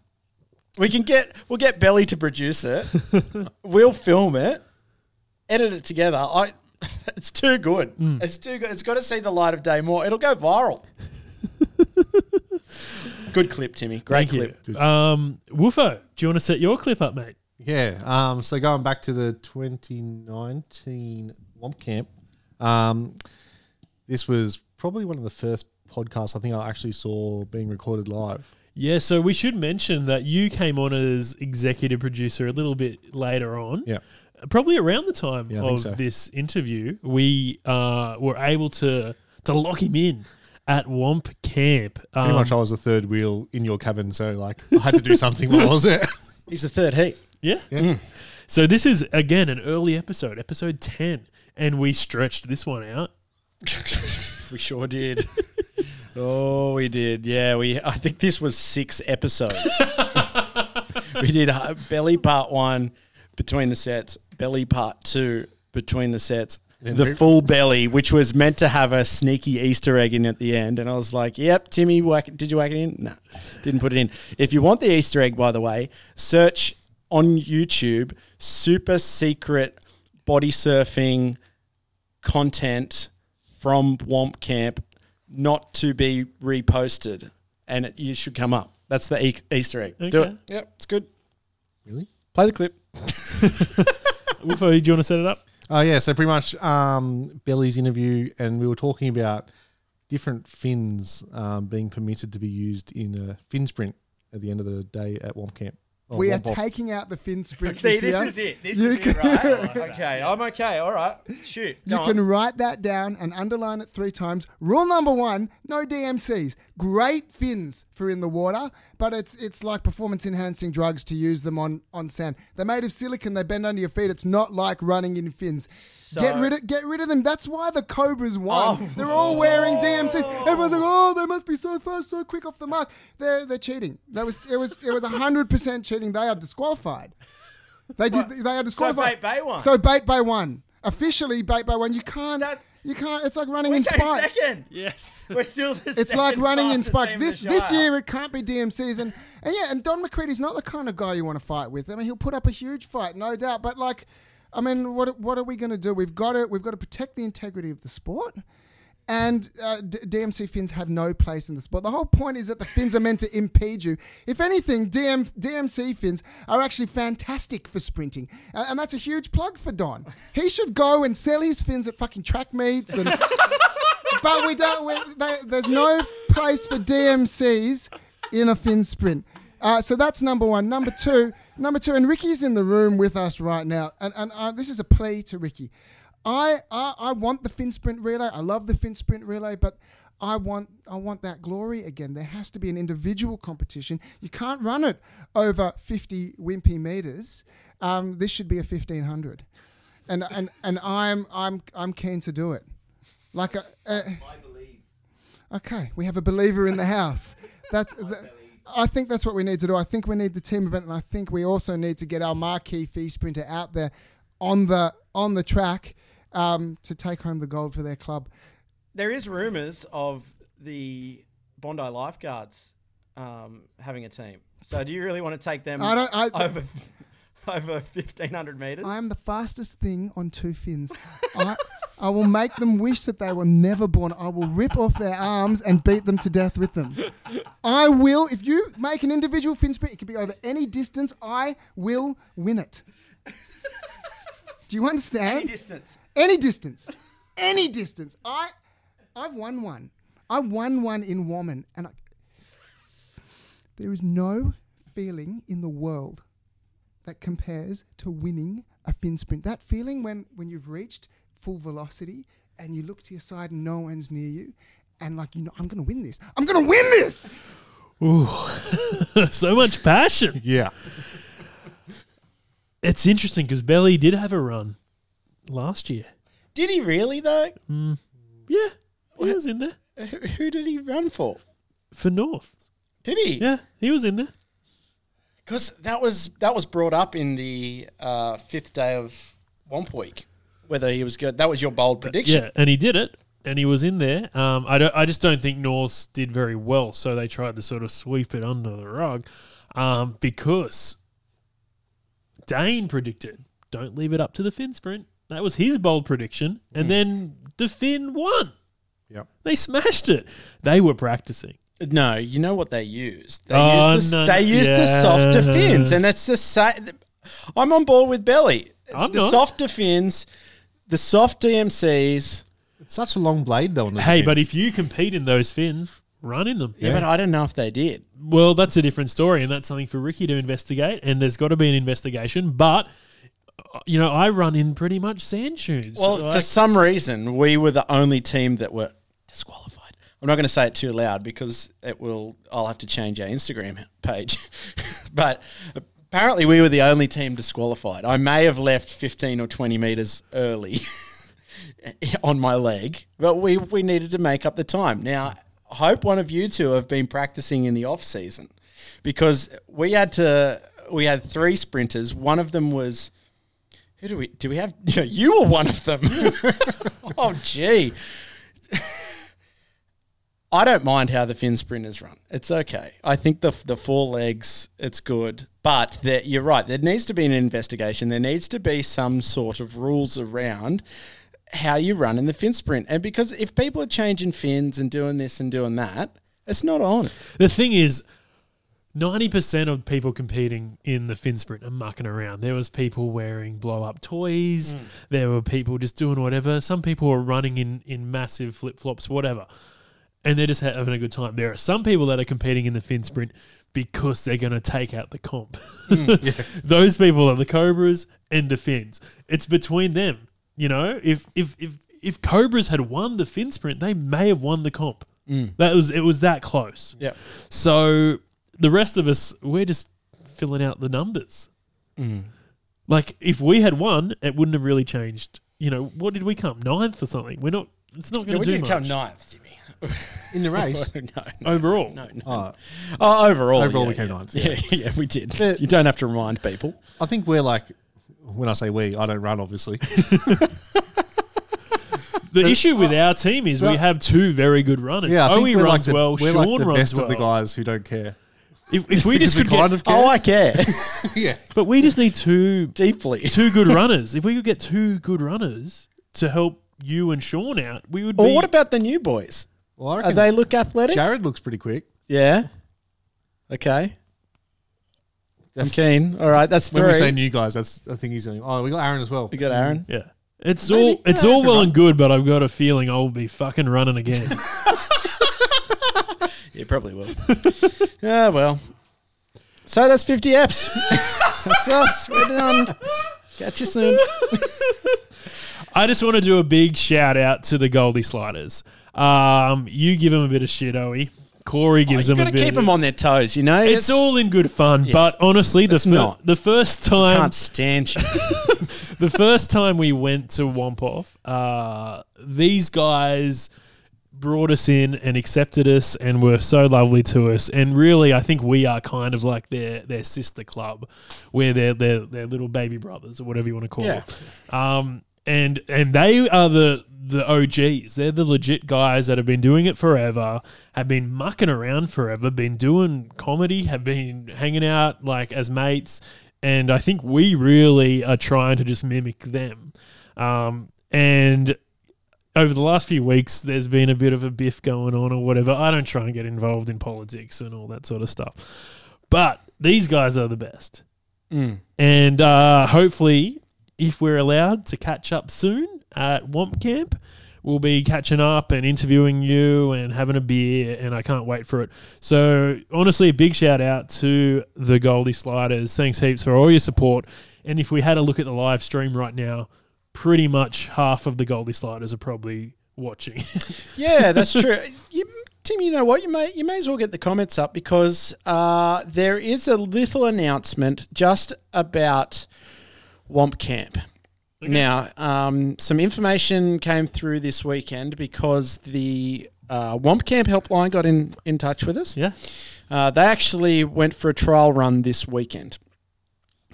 S3: We can get we'll get Belly to produce it. we'll film it, edit it together. I it's too good. It's too good. It's got to see the light of day more. It'll go viral. good clip, Timmy. Great
S1: Thank
S3: clip.
S1: you. Um, Woofo, do you want to set your clip up, mate?
S2: Yeah. Um, so going back to the 2019 Womp Camp, um, this was probably one of the first podcasts I think I actually saw being recorded live.
S1: Yeah, so we should mention that you came on as executive producer a little bit later on.
S2: Yeah.
S1: Probably around the time
S2: Yeah,
S1: of
S2: so.
S1: this interview, we uh, were able to to lock him in at Womp Camp.
S2: Pretty
S1: Um,
S2: much, I was the third wheel in your cabin, so like I had to do something while I was there.
S3: He's the third heat.
S1: Yeah.
S2: Yeah.
S1: So this is again an early episode, episode ten, and we stretched this one out.
S3: We sure did. oh, we did. Yeah, we. I think this was six episodes. we did uh, belly part one between the sets, belly part two between the sets,
S2: And
S3: the full belly, which was meant to have a sneaky Easter egg in at the end. And I was like, "Yep, Timmy, whack, did you whack it in? No, didn't put it in. If you want the Easter egg, by the way, search on YouTube super secret body surfing content from Womp Camp not to be reposted, and it, you should come up. That's the e- Easter egg. Do it. Yep, it's good.
S2: Really?
S3: Play the clip.
S1: Woofo, do you want to set it up?
S2: Oh yeah, so pretty much um, Billy's interview, and we were talking about different fins um, being permitted to be used in a fin sprint at the end of the day at Womp Camp. Oh,
S9: we are
S2: Womp Off.
S9: taking out the fin sprint.
S3: See,
S9: this
S3: this
S9: year.
S3: is it. This
S9: You
S3: is it,
S9: can-
S3: right? okay, I'm okay. All right. Shoot.
S9: You
S3: Go
S9: can write that down and underline it three times. Rule number one: no DMCs. Great fins for in the water, but it's it's like performance enhancing drugs to use them on on sand. They're made of silicon. They bend under your feet. It's not like running in fins. get rid of get rid of them. That's why the Cobras won.
S3: Oh.
S9: They're all wearing DMCs. Oh. Everyone's like, oh, they must be so fast, so quick off the mark. They're they're cheating. That was it was it was hundred percent cheating. They are disqualified. They did. They are disqualified.
S3: So. Bate Bay won.
S9: So bait by one. Officially bait by one. You can't.
S3: That-
S9: you can't. It's like running
S3: we
S9: in
S3: came
S9: spikes.
S3: second.
S1: Yes.
S3: We're still the
S9: It's like running in spikes. This
S3: the
S9: this year it can't be DMCs and and yeah. And Don McCredie's not the kind of guy you want to fight with. I mean, he'll put up a huge fight, no doubt. But like. I mean, what what are we going to do? We've got to we've got to protect the integrity of the sport. And uh, D- DMC fins have no place in the sport. The whole point is that the fins are meant to impede you. If anything, DM, DMC fins are actually fantastic for sprinting, and, that's a huge plug for Don. He should go and sell his fins at fucking track meets and but we don't. We, they, there's no place for DMCs in a fin sprint. Uh, so that's number one. Number two, number two, and Ricky's in the room with us right now, and and uh, this is a plea to Ricky. I, I I want the fin sprint relay. I love the fin sprint relay, but. I want I want that glory again. There has to be an individual competition. You can't run it over 50 wimpy meters. Um, this should be a 1500, and and and I'm I'm I'm keen to do it. Like a, a Okay, we have a believer in the house. That's. th- I think that's what we need to do. I think we need the team event, and I think we also need to get our marquee fee sprinter out there on the on the track um, to take home the gold for their club.
S3: There is rumours of the Bondi lifeguards um, having a team. So do you really want to take them
S9: I don't. I,
S3: over over fifteen hundred meters?
S9: I am the fastest thing on two fins. I, I will make them wish that they were never born. I will rip off their arms and beat them to death with them. I will. If you make an individual fin sprint, it could be over any distance. I will win it. Do you understand?
S3: Any distance.
S9: Any distance. Any distance. I I've won one. I won one in Woman and I, there is no feeling in the world that compares to winning a fin sprint. That feeling when when you've reached full velocity and you look to your side and no one's near you and like you know I'm going to win this. I'm going to win this.
S1: Ooh, so much passion.
S2: Yeah.
S1: It's interesting because Belly did have a run last year.
S3: Did he really though?
S1: Yeah, he was in there
S3: Who, who did he run for?
S1: for North.
S3: Did he?
S1: Yeah, he was in there.
S3: Because that was that was brought up in the uh, fifth day of Womp Week. Whether he was good, that was your bold prediction.
S1: Yeah, and he did it, and he was in there. Um, I don't. I just don't think Norse did very well, so they tried to sort of sweep it under the rug, um, because Dane predicted, "Don't leave it up to the Finn sprint." That was his bold prediction, and hmm. then the Finn won.
S2: Yep.
S1: They smashed it. They were practicing.
S3: No, you know what they used? They
S1: Oh,
S3: used the,
S1: no,
S3: they used the softer fins, and that's the same. I'm on board with Belly. It's
S1: I'm
S3: the
S1: not.
S3: softer fins, the soft DMCs.
S2: It's such a long blade though.
S1: Hey,
S2: fin.
S1: but if you compete in those fins, run in them.
S3: Yeah, but I don't know if they did.
S1: Well, that's a different story, and that's something for Ricky to investigate. And there's got to be an investigation. But uh, you know, I run in pretty much sand shoes.
S3: Well,
S1: Like-
S3: for some reason, we were the only team that were disqualified. I'm not going to say it too loud because it will. I'll have to change our Instagram page. but apparently, we were the only team disqualified. I may have left 15 or 20 meters early on my leg, but we we needed to make up the time. Now, hope one of you two have been practicing in the off season because we had to. We had three sprinters. One of them was. Who do we do we have? You you were one of them. oh gee. I don't mind how the fin sprinters run. It's okay. I think the the four legs, it's good. But you're right. There needs to be an investigation. There needs to be some sort of rules around how you run in the fin sprint. And because if people are changing fins and doing this and doing that, it's not on.
S1: the thing is, ninety percent of people competing in the fin sprint are mucking around. There was people wearing blow up toys. Mm. There were people just doing whatever. Some people were running in in massive flip flops, whatever. And they're just having a good time. There are some people that are competing in the fin sprint because they're going to take out the comp. Mm, Those people are the Cobras and the Fins. It's between them. You know, if if if if Cobras had won the fin sprint, they may have won the comp. Mm. That was it was that close.
S3: Yeah.
S1: So the rest of us, we're just filling out the numbers. Mm. Like if we had won, it wouldn't have really changed. You know, what did we come ninth or something? We're not. It's not going
S3: we
S1: to do
S3: didn't
S1: much
S3: come ninth, Jimmy.
S2: in the race.
S3: no, no,
S1: overall.
S3: no, no.
S2: Oh,
S3: Oh, overall,
S2: Overall
S3: yeah,
S2: we came
S3: yeah.
S2: ninth,
S3: Yeah,
S2: yeah.
S3: yeah, we did.
S2: The-
S3: you don't have to remind people.
S2: I think we're like. When I say we, I don't run, obviously.
S1: The issue with our team is we
S2: Well-
S1: have two very good runners.
S2: Yeah, I think
S1: Owie
S2: we're
S1: runs
S2: like the,
S1: well.
S2: we're
S1: Sean
S2: like the
S1: runs
S2: best
S1: well.
S2: of the guys who don't care.
S1: If, if we just
S2: We
S1: could get,
S2: kind of oh, care.
S3: Oh, I care
S2: yeah.
S1: but we just need two
S3: deeply.
S1: two good runners. If we could get two good runners to help you and Sean out, we would
S3: Or
S1: be.
S3: what about the new boys?
S2: Well, I
S3: Are
S2: reckon
S3: they look athletic?
S2: Jared looks pretty quick.
S3: Yeah. Okay. I'm
S2: That's-
S3: keen. All right, that's
S2: When
S3: three.
S2: we say new guys, that's I think he's. Only, oh, we got Aaron as well.
S3: we got Aaron.
S1: yeah. It's
S2: Maybe,
S1: all it's all well and good, but I've got a feeling I'll be fucking running again.
S3: You probably will. yeah, well. So that's 50 apps. that's us. We're done. Catch you soon.
S1: I just want to do a big shout out to the Goldie Sliders. Um, you give them a bit of shit, Owie. Corey gives
S3: you
S1: them a bit.
S3: We've got to keep them on their toes, you know?
S1: it's all in good fun, but honestly, the
S3: It's
S1: fir-
S3: not.
S1: the first time
S3: Can't stand you.
S1: the first time we went to Wompoff, uh, these guys brought us in and accepted us and were so lovely to us. And really, I think we are kind of like their their sister club, where they're their their little baby brothers or whatever you want to call
S3: Yeah.
S1: it. Um, and and they are the the OGs. They're the legit guys that have been doing it forever, have been mucking around forever, been doing comedy, have been hanging out like as mates. And I think we really are trying to just mimic them. Um, and over the last few weeks, there's been a bit of a biff going on or whatever. I don't try and get involved in politics and all that sort of stuff. But these guys are the best.
S3: Mm.
S1: And uh, hopefully, if we're allowed to catch up soon at Womp Camp, we'll be catching up and interviewing you and having a beer. And I can't wait for it. So, honestly, a big shout out to the Goldie Sliders. Thanks heaps for all your support. And if we had a look at the live stream right now, pretty much half of the Goldie Sliders are probably watching.
S3: Yeah, that's true. You, Tim, you know what? You may you may as well get the comments up because uh, there is a little announcement just about Womp Camp. Now, um, some information came through this weekend because the uh, Womp Camp helpline got in, in touch with us.
S1: yeah.
S3: Uh, they actually went for a trial run this weekend.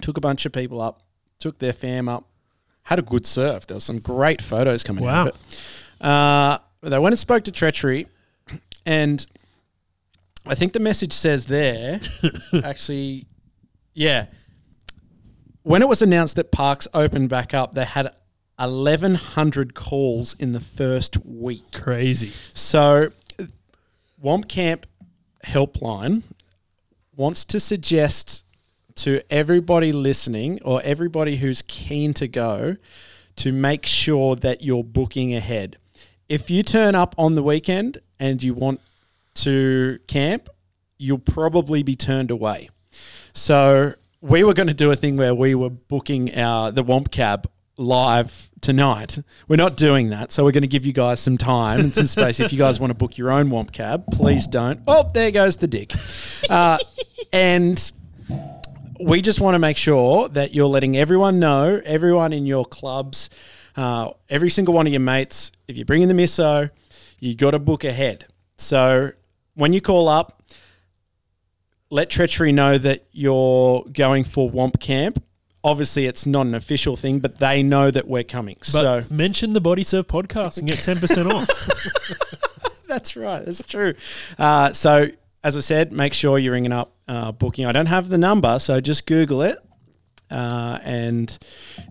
S3: Took a bunch of people up, took their fam up, had a good surf. There was some great photos coming out
S1: Wow.
S3: of it. Uh, they went and spoke to Treachery, and I think the message says there, actually, yeah. When it was announced that parks opened back up, they had 1,100 calls in the first week.
S1: Crazy.
S3: So, Womp Camp Helpline wants to suggest to everybody listening or everybody who's keen to go to make sure that you're booking ahead. If you turn up on the weekend and you want to camp, you'll probably be turned away. So we were going to do a thing where we were booking our the Womp Cab live tonight. We're not doing that, so we're going to give you guys some time and some space. if you guys want to book your own Womp Cab, please don't. Oh, there goes the dick. Uh, and we just want to make sure that you're letting everyone know, everyone in your clubs, uh, every single one of your mates, if you're bringing the misso, you got to book ahead. So when you call up, let Treachery know that you're going for Womp Camp. Obviously, it's not an official thing, but they know that we're coming.
S1: But
S3: so
S1: mention the Body Surf podcast and get 10% off.
S3: that's right. That's true. Uh, so, as I said, make sure you're ringing up uh, booking. I don't have the number, so just Google it. Uh, and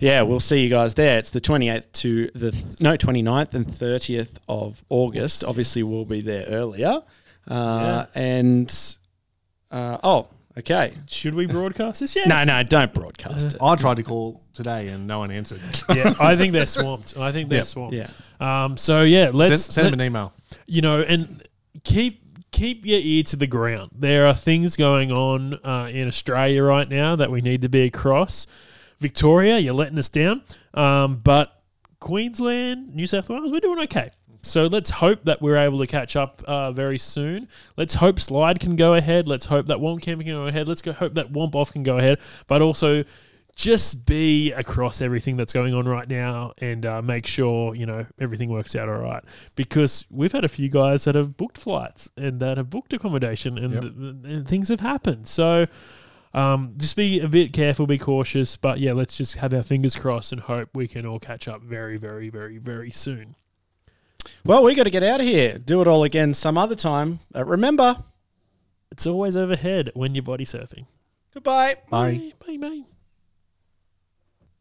S3: yeah, we'll see you guys there. It's the 28th to the no 29th and 30th of August. Obviously, we'll be there earlier. Uh, And uh, oh, okay.
S1: Should we broadcast this? Yes.
S3: No, no, don't broadcast it.
S2: I tried to call today and no one answered.
S1: Yeah, I think they're swamped. I think they're
S2: Yep.
S1: swamped.
S3: Yeah.
S1: Um, so yeah,
S2: send
S1: let's
S2: send
S1: let-
S2: him an email.
S1: you know, and keep keep your ear to the ground. There are things going on uh, in Australia right now that we need to be across. Victoria, you're letting us down, um, but Queensland, New South Wales, we're doing okay. So let's hope that we're able to catch up uh, very soon. Let's hope Slide can go ahead. Let's hope that Womp Camp can go ahead. Let's go hope that Womp Off can go ahead. But also, just be across everything that's going on right now and uh, make sure you know everything works out all right because we've had a few guys that have booked flights and that have booked accommodation and,
S2: Yep.
S1: th- and things have happened so um, just be a bit careful be cautious but yeah let's just have our fingers crossed and hope we can all catch up very very very very soon
S3: Well, we got to get out of here. Do it all again some other time. Uh, remember,
S1: it's always overhead when you're body surfing.
S3: Goodbye.
S2: Bye.
S1: Bye, bye.